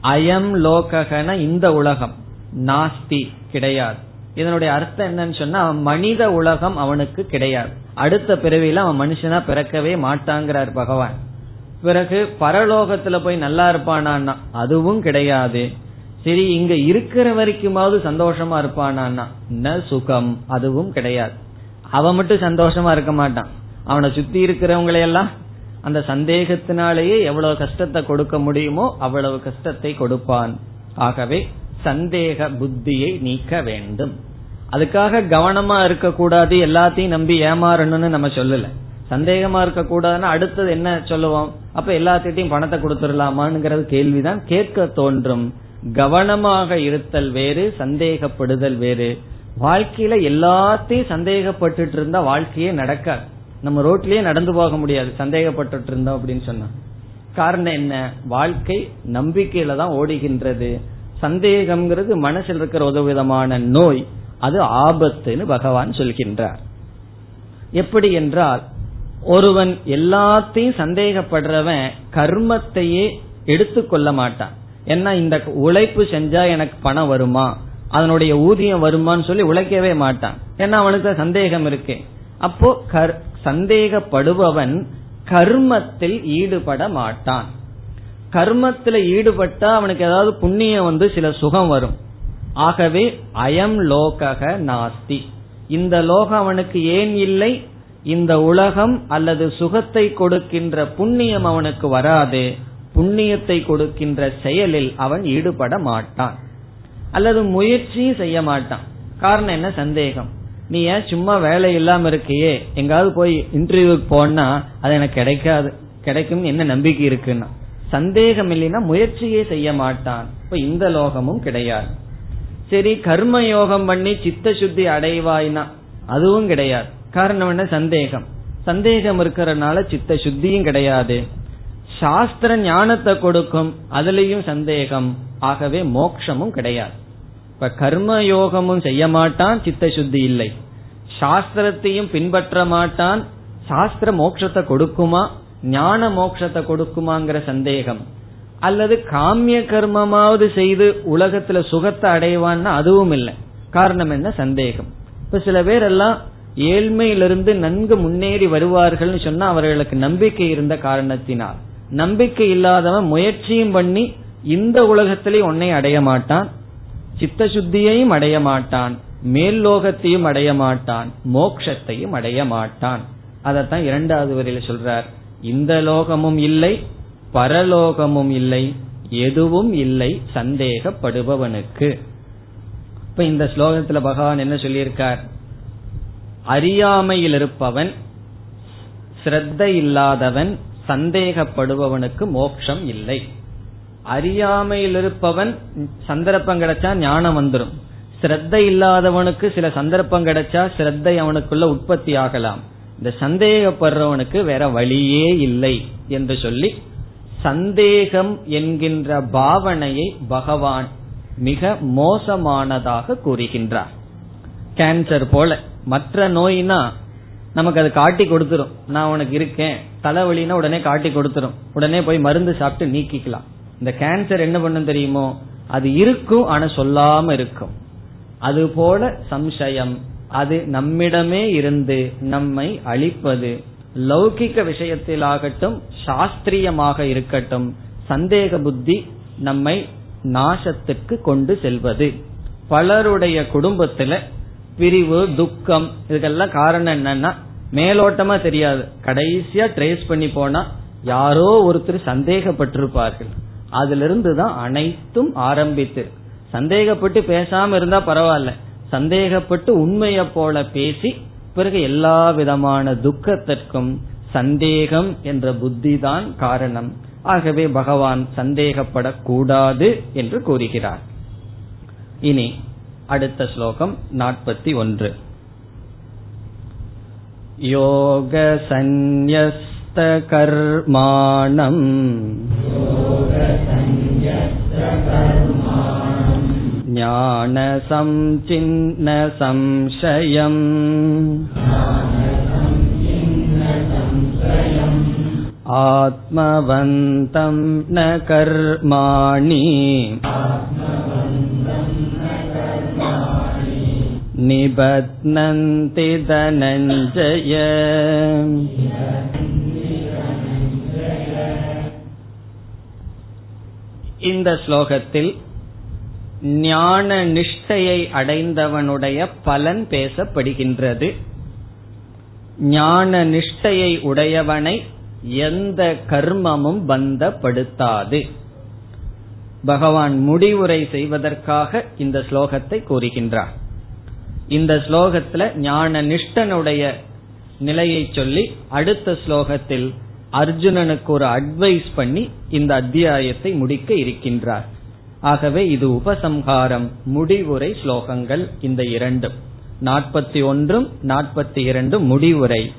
அயம் லோககன இந்த உலகம் நாஸ்தி கிடையாது. இதனுடைய அர்த்தம் என்னன்னு சொன்னா மனித உலகம் அவனுக்கு கிடையாது. அடுத்த பிறவியில அவன் மனுஷனா பிறக்கவே மாட்டாங்கிறார் பகவான். பிறகு பரலோகத்துல போய் நல்லா இருப்பானா அதுவும் கிடையாது. சரி இங்க இருக்கிற வரைக்குமாவது சந்தோஷமா இருப்பானா ந சுகம் அதுவும் கிடையாது. அவன் மட்டும் சந்தோஷமா இருக்க மாட்டான். அவனை சுத்தி இருக்கிறவங்களையெல்லாம் அந்த சந்தேகத்தினாலேயே எவ்வளவு கஷ்டத்தை கொடுக்க முடியுமோ அவ்வளவு கஷ்டத்தை கொடுப்பான். ஆகவே சந்தேக புத்தியை நீக்க வேண்டும். அதுக்காக கவனமா இருக்க கூடாது எல்லாத்தையும் நம்பி ஏமாறணும்னு நம்ம சொல்லல. சந்தேகமா இருக்க கூடாதுன்னா அடுத்தது என்ன சொல்லுவோம்? அப்ப எல்லாத்திட்டையும் பணத்தை கொடுத்துடலாமான்ங்கிறது கேள்விதான் கேட்க தோன்றும். கவனமாக இருத்தல் வேறு சந்தேகப்படுதல் வேறு. வாழ்க்கையில எல்லாத்தையும் சந்தேகப்பட்டுட்டு இருந்தா வாழ்க்கையே நடக்காது. நம்ம ரோட்லயே நடந்து போக முடியாது. சந்தேகப்பட்டு இருந்தோம் அப்படின்னு சொன்னா. காரணம் என்ன? வாழ்க்கை நம்பிக்கையில தான் ஓடுகின்றது. சந்தேகம்ங்கிறது மனசில் இருக்கிற ஒரு விதமான நோய். அது ஆபத்துன்னு பகவான் சொல்கின்றார். எப்படி என்றால் ஒருவன் எல்லாத்தையும் சந்தேகப்படுறவன் கர்மத்தையே எடுத்துக்கொள்ள மாட்டான். ஏன்னா இந்த உழைப்பு செஞ்சா எனக்கு பணம் வருமா? அதனுடைய ஊதியம் வருமான்னு சொல்லி உழைக்கவே மாட்டான். ஏன்னா அவனுக்கு சந்தேகம் இருக்கு. அப்போ சந்தேகப்படுபவன் கர்மத்தில் ஈடுபட மாட்டான். கர்மத்தில் ஈடுபட்டா அவனுக்கு ஏதாவது புண்ணியம் வந்து சில சுகம் வரும். ஆகவே அயம் லோகக நாஸ்தி. இந்த லோகம் அவனுக்கு ஏன் இல்லை? இந்த உலகம் அல்லது சுகத்தை கொடுக்கின்ற புண்ணியம் அவனுக்கு வராது. புண்ணியத்தை கொடுக்கின்ற செயலில் அவன் ஈடுபட மாட்டான். அல்லது முயற்சியும் செய்ய மாட்டான். காரணம் என்ன? சந்தேகம். நீ ஏன் சும்மா வேலை இல்லாம இருக்கியே? எங்காவது போய் இன்டர்வியூக்கு போனா அது எனக்கு கிடைக்காது. கிடைக்கும் என்ன நம்பிக்கை இருக்குன்னா. சந்தேகம் இல்லைன்னா முயற்சியே செய்ய மாட்டான். இப்ப இந்த லோகமும் கிடையாது. சரி கர்ம யோகம் பண்ணி சித்த சுத்தி அடைவாய்னா அதுவும் கிடையாது. காரணம் என்ன? சந்தேகம். சந்தேகம் இருக்கிறதுனால சித்த சுத்தியும் கிடையாது. சாஸ்திர ஞானத்தை கொடுக்கும் அதுலயும் சந்தேகம். ஆகவே மோக்ஷமும் கிடையாது. இப்ப கர்ம யோகமும் செய்ய மாட்டான் சித்த சுத்தி இல்லை. சாஸ்திரத்தையும் பின்பற்ற மாட்டான் சாஸ்திர மோட்சத்தை கொடுக்குமா ஞான மோட்சத்தை கொடுக்குமாங்கிற சந்தேகம். அல்லது காமிய கர்மமாவது செய்து உலகத்துல சுகத்தை அடைவான்னா அதுவும் இல்லை. காரணம் என்ன? சந்தேகம். இப்ப சில பேர் எல்லாம் ஏழ்மையிலிருந்து நன்கு முன்னேறி வருவார்கள்னு சொன்னா அவர்களுக்கு நம்பிக்கை இருந்த காரணத்தினால். நம்பிக்கை இல்லாதவன் முயற்சியும் பண்ணி இந்த உலகத்திலே உன்னை அடைய மாட்டான். சித்த சுத்தியையும் அடைய மாட்டான். மேல் லோகத்தையும் அடைய மாட்டான். மோக்ஷத்தையும் அடைய மாட்டான். அதத்தான் இரண்டாவது வரையில சொல்றார். இந்த லோகமும் இல்லை பரலோகமும் இல்லை எதுவும் இல்லை சந்தேகப்படுபவனுக்கு. இப்ப இந்த ஸ்லோகத்துல பகவான் என்ன சொல்லியிருக்கார்? அறியாமையில் இருப்பவன் ஸ்ரத்த இல்லாதவன் சந்தேகப்படுபவனுக்கு மோட்சம் இல்லை. அறியாமையில் இருப்பவன் சந்தர்ப்பம் கிடைச்சா ஞானம் வந்துடும் ஸ்ரத்த இல்லாதவனுக்கு சில சந்தர்ப்பம் கிடைச்சா ஸ்ரத்தை அவனுக்குள்ள உற்பத்தி ஆகலாம். இந்த சந்தேகப்படுறவனுக்கு வேற வழியே இல்லை என்று சொல்லி சந்தேகம் என்கின்ற பாவனையை பகவான் மிக மோசமானதாக கூறுகின்றார். கேன்சர் போல மற்ற நோயினா நமக்கு அது காட்டி கொடுத்துரும். நான் உனக்கு இருக்கேன். தலைவலினா உடனே காட்டி கொடுத்துரும். உடனே போய் மருந்து சாப்பிட்டு நீக்கிக்கலாம். இந்த கேன்சர் என்ன பண்ணும் தெரியுமோ? அது இருக்கும் ஆனா சொல்லாம இருக்கும். அது போல சம்சயம். அது நம்மிடமே இருந்து நம்மை அழிப்பது. லௌகிக்க விஷயத்திலாகட்டும் சாஸ்திரியமாக இருக்கட்டும் சந்தேக புத்தி நம்மை நாசத்துக்கு கொண்டு செல்வது. பலருடைய குடும்பத்துல பிரிவு துக்கம் இதுக்கெல்லாம் காரணம் என்னன்னா மேலோட்டமா தெரியாது. கடைசியா ட்ரேஸ் பண்ணி போனா யாரோ ஒருத்தர் சந்தேகப்பட்டிருப்பார்கள். அதுல இருந்து தான் அனைத்தும் ஆரம்பித்து. சந்தேகப்பட்டு பேசாம இருந்தா பரவாயில்ல. சந்தேகப்பட்டு உண்மைய போல பேசி பிறகு எல்லா விதமான துக்கத்திற்கும் சந்தேகம் என்ற புத்தி தான் காரணம். ஆகவே பகவான் சந்தேகப்படக்கூடாது என்று கூறுகிறார். இனி அடுத்த ஸ்லோகம் நாற்பத்தி ஒன்று. योगसन्न्यस्तकर्माणम् ज्ञानसञ्चिन्न संशयम् आत्मवन्तं न कर्माणि निबध्नन्ति धनञ्जय இந்த ஸ்லோகத்தில் ஞான நிஷ்டையை அடைந்தவனுடைய பலன் பேசப்படுகின்றது ஞான நிஷ்டையை உடையவனை எந்த கர்மமும் பந்தப்படுத்தாது பகவான் முடிவுரை செய்வதற்காக இந்த ஸ்லோகத்தை கூறுகின்றார் இந்த ஸ்லோகத்துல ஞான நிஷ்டனுடைய நிலையை சொல்லி அடுத்த ஸ்லோகத்தில் அர்ஜுனனுக்கு ஒரு அட்வைஸ் பண்ணி இந்த அத்தியாயத்தை முடிக்க இருக்கின்றார். ஆகவே இது உபசம்ஹாரம் முடிவுரை ஸ்லோகங்கள் இந்த இரண்டும். நாற்பத்தி ஒன்றும் நாற்பத்தி இரண்டும் முடிவுரை.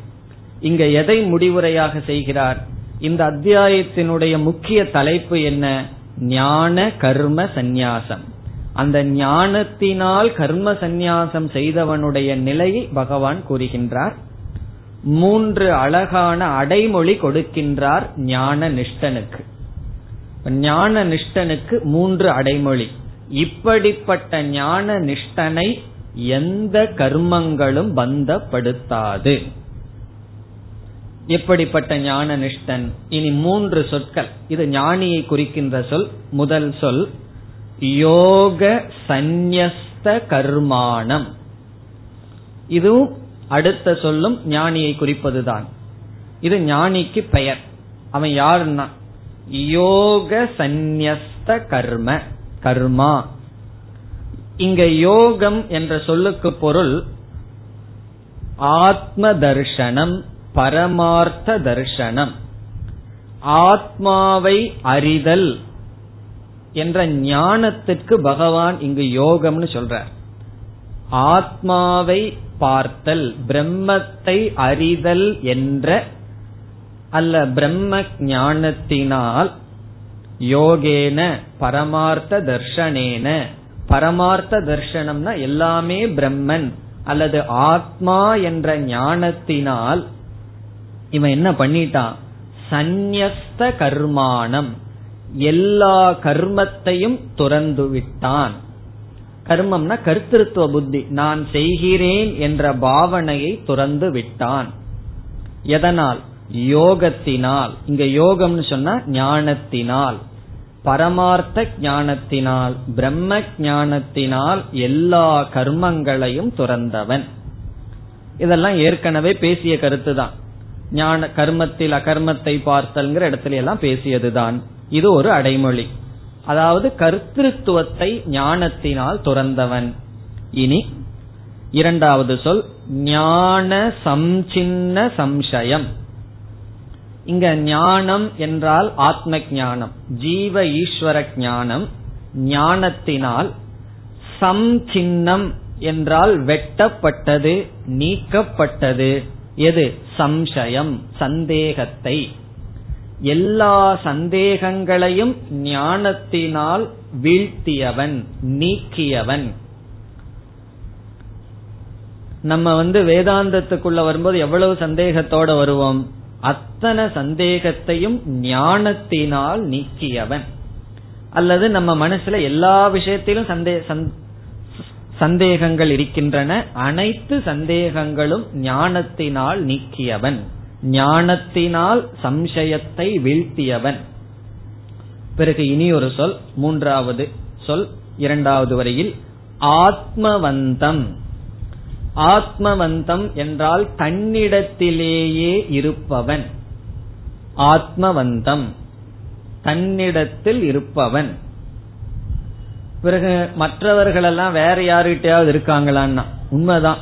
இங்க எதை முடிவுரையாக செய்கிறார்? இந்த அத்தியாயத்தினுடைய முக்கிய தலைப்பு என்ன? ஞான கர்ம சந்நியாசம். அந்த ஞானத்தினால் கர்ம சந்நியாசம் செய்தவனுடைய நிலையை பகவான் கூறுகின்றார். மூன்று அழகான அடைமொழி கொடுக்கின்றார் ஞான நிஷ்டனுக்கு. ஞான நிஷ்டனுக்கு மூன்று அடைமொழி. இப்படிப்பட்ட ஞான நிஷ்டனை எந்த கர்மங்களும் பந்தப்படுத்தாது. எப்படிப்பட்ட ஞான நிஷ்டன். இனி மூன்று சொற்கள். இது ஞானியை குறிக்கின்ற சொல் முதல் சொல். யோக சந்நியஸ்த கர்மானம் இதுவும் அடுத்த சொல்லும் ஞானியை குறிப்பதுதான். இது ஞானிக்கு பெயர். அவன் யாருன்னா? யோக சந்நியஸ்த கர்ம கர்மா. இங்க யோகம் என்ற சொல்லுக்கு பொருள் ஆத்ம தர்ஷனம் பரமார்த்த தர்ஷனம். ஆத்மாவை அறிதல் என்ற ஞானத்திற்கு பகவான் இங்கு யோகம்னு சொல்றார். ஆத்மாவை பார்த்தல் பிரம்மத்தை அறிதல் என்ற அல்ல பிரம்ம ஞானத்தினால் யோகேன பரமார்த்த தர்ஷனேன. பரமார்த்த தர்ஷனம்னா எல்லாமே பிரம்மன் அல்லது ஆத்மா என்ற ஞானத்தினால் இவன் என்ன பண்ணிட்டான்? சந்நியஸ்த கர்மானம். எல்லா கர்மத்தையும் துறந்து விட்டான். கர்மம்னா கர்த்திருவ புத்தி. நான் செய்கிறேன் என்ற பாவனையை துறந்து விட்டான். எதனால்? யோகத்தினால். இங்க யோகம்னு சொன்னா ஞானத்தினால். பரமார்த்த ஞானத்தினால் பிரம்ம ஞானத்தினால் எல்லா கர்மங்களையும் துறந்தவன். இதெல்லாம் ஏற்கனவே பேசிய கருத்து தான் ஞான கர்மத்தில் அகர்மத்தை பார்த்தல்ங்கிற இடத்துல எல்லாம் பேசியதுதான். இது ஒரு அடைமொழி. அதாவது கர்த்திருவத்தை ஞானத்தினால் துறந்தவன். இனி இரண்டாவது சொல் ஞான சம்சின்ன சம்சயம். இங்க ஞானம் என்றால் ஆத்ம ஞானம் ஜீவ ஈஸ்வர ஞானம் ஞானத்தினால் சம்சின்னம் என்றால் வெட்டப்பட்டது நீக்கப்பட்டது. எது? சம்சயம் சந்தேகத்தை. எல்லா சந்தேகங்களையும் ஞானத்தினால் வீழ்த்தியவன் நீக்கியவன். நம்ம வந்து வேதாந்தத்துக்குள்ள வரும்போது எவ்வளவு சந்தேகத்தோட வருவோம்? அத்தனை சந்தேகத்தையும் ஞானத்தினால் நீக்கியவன். அல்லது நம்ம மனசுல எல்லா விஷயத்திலும் சந்தே சந்தேகங்கள் இருக்கின்றன அனைத்து சந்தேகங்களும் ஞானத்தினால் நீக்கியவன். ஞானத்தினால் சம்சயத்தை வீழ்த்தியவன். பிறகு இனி ஒரு சொல் மூன்றாவது சொல் இரண்டாவது வரையில் ஆத்மவந்தம். ஆத்மவந்தம் என்றால் தன்னிடத்திலேயே இருப்பவன். ஆத்மவந்தம். தன்னிடத்தில் இருப்பவன். பிறகு மற்றவர்களெல்லாம் வேற யாருகிட்டயாவது இருக்காங்களான்னா உண்மைதான்.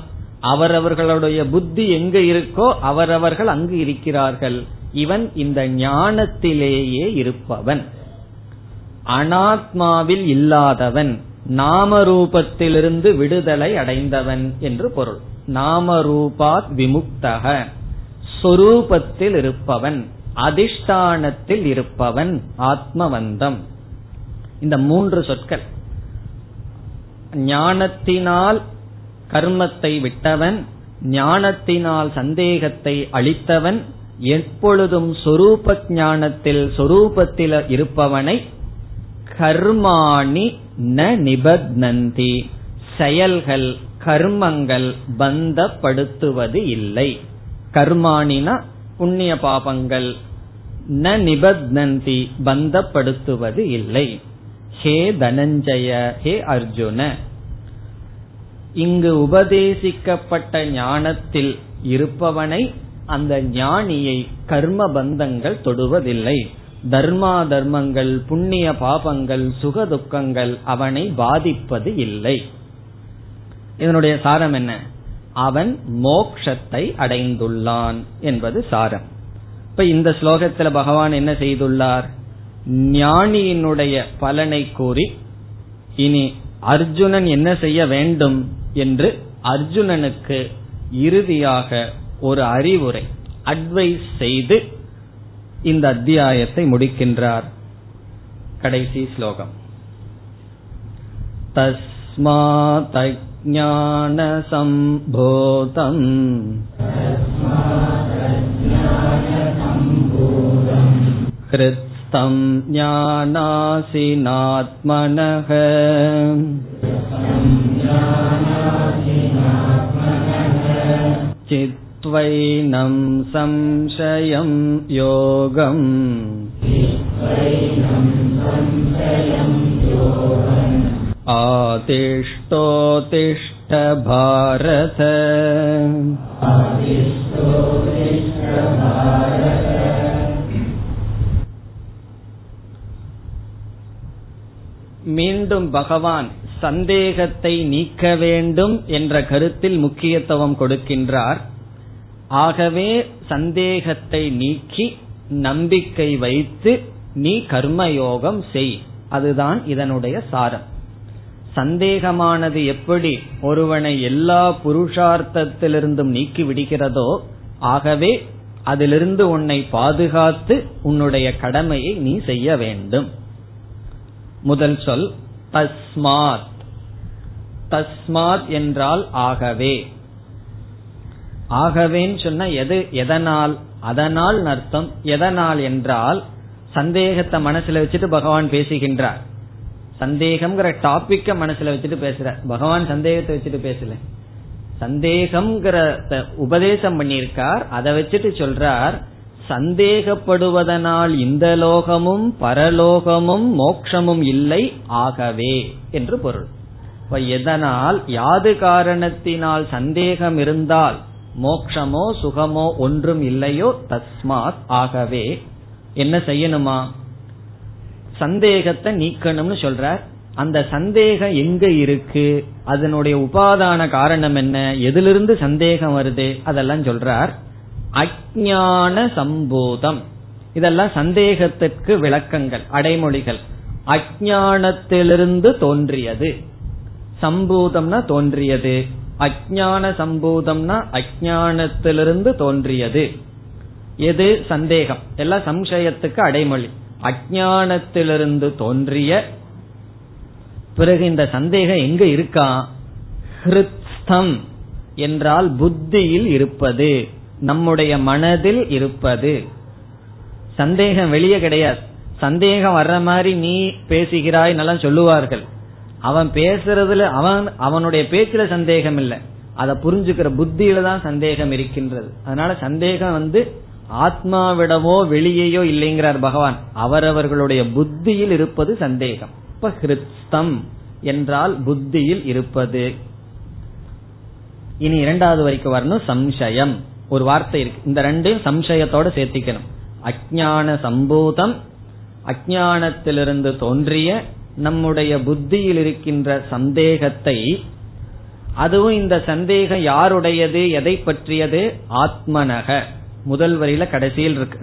அவரவர்களுடைய புத்தி எங்க இருக்கோ அவரவர்கள் அங்கு இருக்கிறார்கள். இவன் இந்த ஞானத்திலேயே இருப்பவன். அனாத்மாவில் இல்லாதவன் நாம ரூபத்திலிருந்து விடுதலை அடைந்தவன் என்று பொருள். நாம ரூபாத் விமுக்தக சொரூபத்தில் இருப்பவன் அதிஷ்டானத்தில் இருப்பவன் ஆத்மவந்தம். இந்த மூன்று சொற்கள். ஞானத்தினால் கர்மத்தை விட்டவன் ஞானத்தினால் சந்தேகத்தை அளித்தவன் எப்பொழுதும் சொரூப ஞானத்தில் சொரூபத்தில் இருப்பவனை கர்மாணி ந நிபத்னந்தி செயல்கள் கர்மங்கள் பந்தப்படுத்துவது இல்லை. கர்மாணினா புண்ணிய பாபங்கள் ந நிபத்னந்தி பந்தப்படுத்துவது இல்லை. ஹே தனஞ்சய ஹே அர்ஜுன. இங்கு உபதேசிக்கப்பட்ட ஞானத்தில் இருப்பவனை அந்த ஞானியை கர்ம பந்தங்கள் தொடுவதில்லை. தர்மா தர்மங்கள் புண்ணிய பாபங்கள் சுக துக்கங்கள் அவனை பாதிப்பது இல்லை. இதனுடைய சாரம் என்ன? அவன் மோக்ஷத்தை அடைந்துள்ளான் என்பது சாரம். இப்ப இந்த ஸ்லோகத்துல பகவான் என்ன செய்துள்ளார்? ஞானியினுடைய பலனை கூறி இனி அர்ஜுனன் என்ன செய்ய வேண்டும்? என்று அர்ஜுனனுக்கு இறுதியாக ஒரு அறிவுரை அட்வைஸ் செய்து இந்த அத்தியாயத்தை முடிக்கின்றார் கடைசி ஸ்லோகம் तस्मातज्ञानसम्भूतम् हृत्स्थानमवगम्यते तं ज्ञानासिनात्मनः चित्वैनं संशयं योगम् आतिष्ठोतिष्ठ भारत மீண்டும் பகவான் சந்தேகத்தை நீக்க வேண்டும் என்ற கருத்தில் முக்கியத்துவம் கொடுக்கின்றார். ஆகவே சந்தேகத்தை நீக்கி நம்பிக்கை வைத்து நீ கர்மயோகம் செய். அதுதான் இதனுடைய சாரம். சந்தேகமானது எப்படி ஒருவனை எல்லா புருஷார்த்தத்திலிருந்தும் நீக்கி விடுகிறதோ ஆகவே அதிலிருந்து உன்னை பாதுகாத்து உன்னுடைய கடமையை நீ செய்ய வேண்டும். முதல் சொல் தஸ்மாத். தஸ்மாத் என்றால் ஆகவே. ஆகவேன்னு சொன்ன எது எதனால்? அதனால் அர்த்தம் எதனால் என்றால் சந்தேகத்தை மனசுல வச்சுட்டு பகவான் பேசுகின்றார். சந்தேகம்ங்கிற டாபிக்க மனசுல வச்சுட்டு பேசுற பகவான் சந்தேகத்தை வச்சுட்டு பேசல. சந்தேகம்ங்கிற உபதேசம் பண்ணியிருக்கார் அதை வச்சுட்டு சொல்றார் சந்தேகப்படுவதனால் இந்த லோகமும் பரலோகமும் மோக்ஷமும் இல்லை ஆகவே என்று பொருள். இப்ப எதனால் யாது காரணத்தினால் சந்தேகம் இருந்தால் மோக்ஷமோ சுகமோ ஒன்றும் இல்லையோ தஸ்மாத் ஆகவே என்ன செய்யணுமா? சந்தேகத்தை நீக்கணும்னு சொல்றார். அந்த சந்தேகம் எங்க இருக்கு? அதனுடைய உபாதான காரணம் என்ன? எதிலிருந்து சந்தேகம் வருது? அதெல்லாம் சொல்றார். அஜான சம்பூதம். இதெல்லாம் சந்தேகத்திற்கு விளக்கங்கள் அடைமொழிகள். அஜானத்திலிருந்து தோன்றியது. சம்பூதம்னா தோன்றியது. அஜான சம்பூதம்னா அஜானத்திலிருந்து தோன்றியது. எது? சந்தேகம். எல்லாம் சம்சயத்துக்கு அடைமொழி. அஜானத்திலிருந்து தோன்றிய பிறகு இந்த சந்தேகம் எங்க இருக்கா? ஹிருத்ஸ்தம் என்றால் புத்தியில் இருப்பது. நம்முடைய மனதில் இருப்பது. சந்தேகம் வெளியே கிடையாது. சந்தேகம் வர்ற மாதிரி நீ பேசுகிறாய் நல்லா சொல்லுவார்கள். அவன் பேசுறதுல அவன் அவனுடைய பேச்சுல சந்தேகம் இல்லை. அதை புரிஞ்சுக்கிற புத்தியில தான் சந்தேகம் இருக்கின்றது. அதனால சந்தேகம் வந்து ஆத்மாவிடமோ வெளியேயோ இல்லைங்கிறார் பகவான். அவரவர்களுடைய புத்தியில் இருப்பது சந்தேகம். இப்ப ஹிருத்தம் என்றால் புத்தியில் இருப்பது. இனி இரண்டாவது வரைக்கும் வரணும் சம்சயம். ஒரு வார்த்தை இருக்கு. இந்த ரெண்டையும் சம்சயத்தோட சேர்த்திக்கணும். அஜான சம்பூதம் அஜானத்திலிருந்து தோன்றிய நம்முடைய புத்தியில் இருக்கின்ற சந்தேகத்தை அதுவும் இந்த சந்தேகம் யாருடையது எதை பற்றியது? ஆத்மனக. முதல் வரியில கடைசியில் இருக்கு.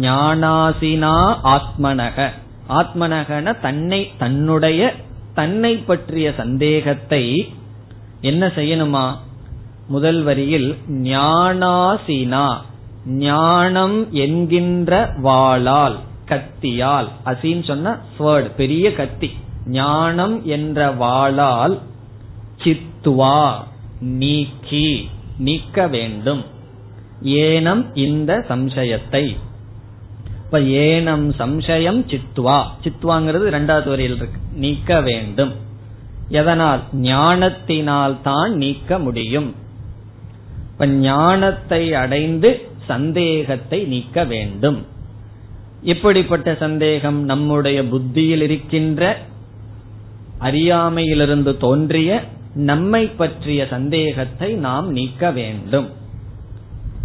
ஞானாசினா ஆத்மனக. ஆத்மனகன தன்னை தன்னுடைய தன்னை பற்றிய சந்தேகத்தை என்ன செய்யணுமா? முதல் வரியில் ஞானாசினா ஞானம் என்கின்ற வாளால் கத்தியால். அசின்னு சொன்ன பெரிய கத்தி. ஞானம் என்ற வாளால் சித்துவா நீக்கி நீக்க வேண்டும். ஏனம் இந்த சம்சயத்தை. இப்ப ஏனம் சம்சயம் சித்வா சித்வாங்கிறது இரண்டாவது வரியில் இருக்கு. நீக்க வேண்டும். எதனால்? ஞானத்தினால் தான் நீக்க முடியும். இப்ப ஞானத்தை அடைந்து சந்தேகத்தை நீக்க வேண்டும். இப்படிப்பட்ட சந்தேகம் நம்முடைய புத்தியில் இருக்கின்ற அறியாமையிலிருந்து தோன்றிய நம்மை பற்றிய சந்தேகத்தை நாம் நீக்க வேண்டும்.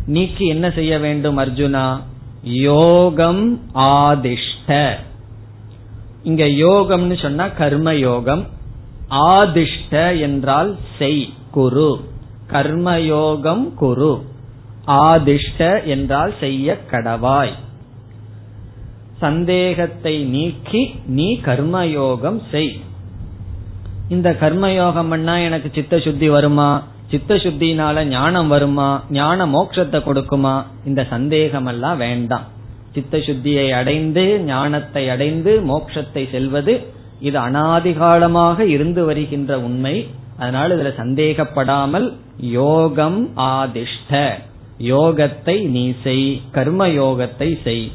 நீக்கி என்ன செய்ய வேண்டும் அர்ஜுனா? யோகம் ஆதிஷ்ட. இங்க யோகம்னு சொன்னா கர்ம யோகம் ஆதிஷ்ட என்றால் செய் குரு. கர்மயோகம் குரு. ஆதிஷ்ட என்றால் செய்ய கடவாய். சந்தேகத்தை நீக்கி நீ கர்மயோகம் செய். இந்த கர்மயோகம்னா எனக்கு சித்த சுத்தி வருமா? சித்த சுத்தினால ஞானம் வருமா? ஞான மோட்சத்தை கொடுக்குமா? இந்த சந்தேகம் எல்லாம் வேண்டாம். சித்த சுத்தியை அடைந்து ஞானத்தை அடைந்து மோட்சத்தை செல்வது இது அனாதிகாலமாக இருந்து வருகின்ற உண்மை. அதனால இதுல சந்தேகப்படாமல் யோகம் ஆதிஷ்ட. யோகத்தை நீ செய். கர்ம யோகத்தை செய்.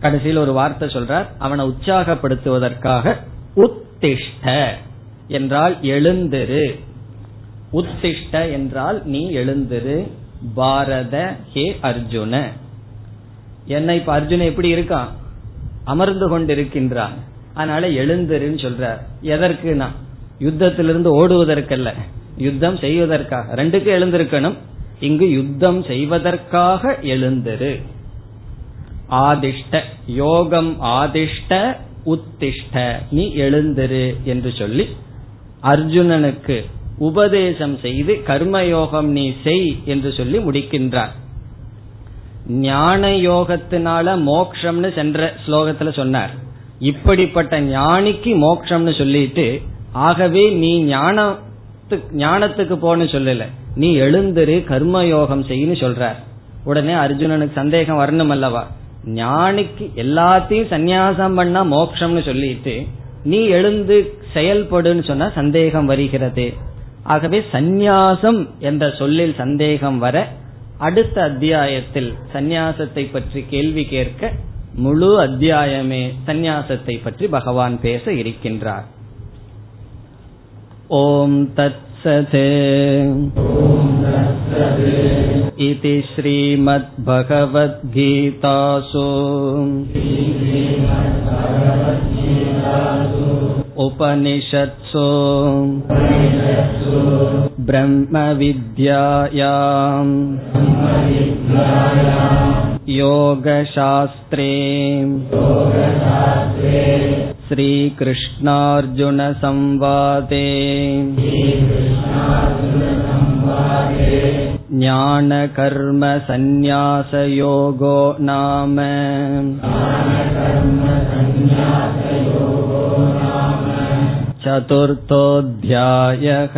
கடைசியில் ஒரு வார்த்தை சொல்றார். அவனை உற்சாகப்படுத்துவதற்காக உத்திஷ்ட என்றால் எழுந்திரு. உத்திஷ்ட என்றால் நீ எழுந்திரு. பாரத ஹே அர்ஜுன. என்ன இப்ப அர்ஜுன எப்படி இருக்கான்? அமர்ந்து கொண்டிருக்கின்றான். அதனால எழுந்திருன்னு சொல்றார். எதற்குனா? யுத்தத்திலிருந்து ஓடுவதற்கல்ல. யுத்தம் செய்வதற்காக. ரெண்டுக்கு எழுந்திருக்கணும். இங்கு யுத்தம் செய்வதற்காக எழுந்திரு. ஆதிஷ்ட யோகம் ஆதிஷ்ட உத்திஷ்ட. நீ எழுந்திரு என்று சொல்லி அர்ஜுனனுக்கு உபதேசம் செய்து கர்மயோகம் நீ செய் என்று சொல்லி முடிக்கின்றார். ஞான யோகத்தினால மோக்ஷம்னு சென்ற ஸ்லோகத்துல சொன்னார். இப்படிப்பட்ட ஞானிக்கு மோக்ஷம்னு சொல்லிட்டு ஆகவே நீ ஞானம் ஞானத்துக்கு போன்னு சொல்லல. நீ எழுந்திரு கர்மயோகம் செய்யு சொல்றார். உடனே அர்ஜுனனுக்கு சந்தேகம் வரணும் அல்லவா? ஞானிக்கு எல்லாத்தையும் சந்நியாசம் பண்ணா மோக்ஷம்னு சொல்லிட்டு நீ எழுந்து செயல்படுன்னு சொன்னா சந்தேகம் வருகிறது. ஆகவே சந்நியாசம் என்ற சொல்லில் சந்தேகம் வர அடுத்த அத்தியாயத்தில் சந்நியாசத்தை பற்றி கேள்வி கேட்க முழு அத்தியாயமே சந்நியாசத்தை பற்றி பகவான் பேச இருக்கின்றார். ॐ तत्सते इति श्रीमद्भगवद्गीतासु उपनिषत्सु ब्रह्मविद्यायाम् योगशास्त्रे श्रीकृष्णार्जुनसंवादे ज्ञानकर्मसन्न्यासयोगो नाम चतुर्थोऽध्यायः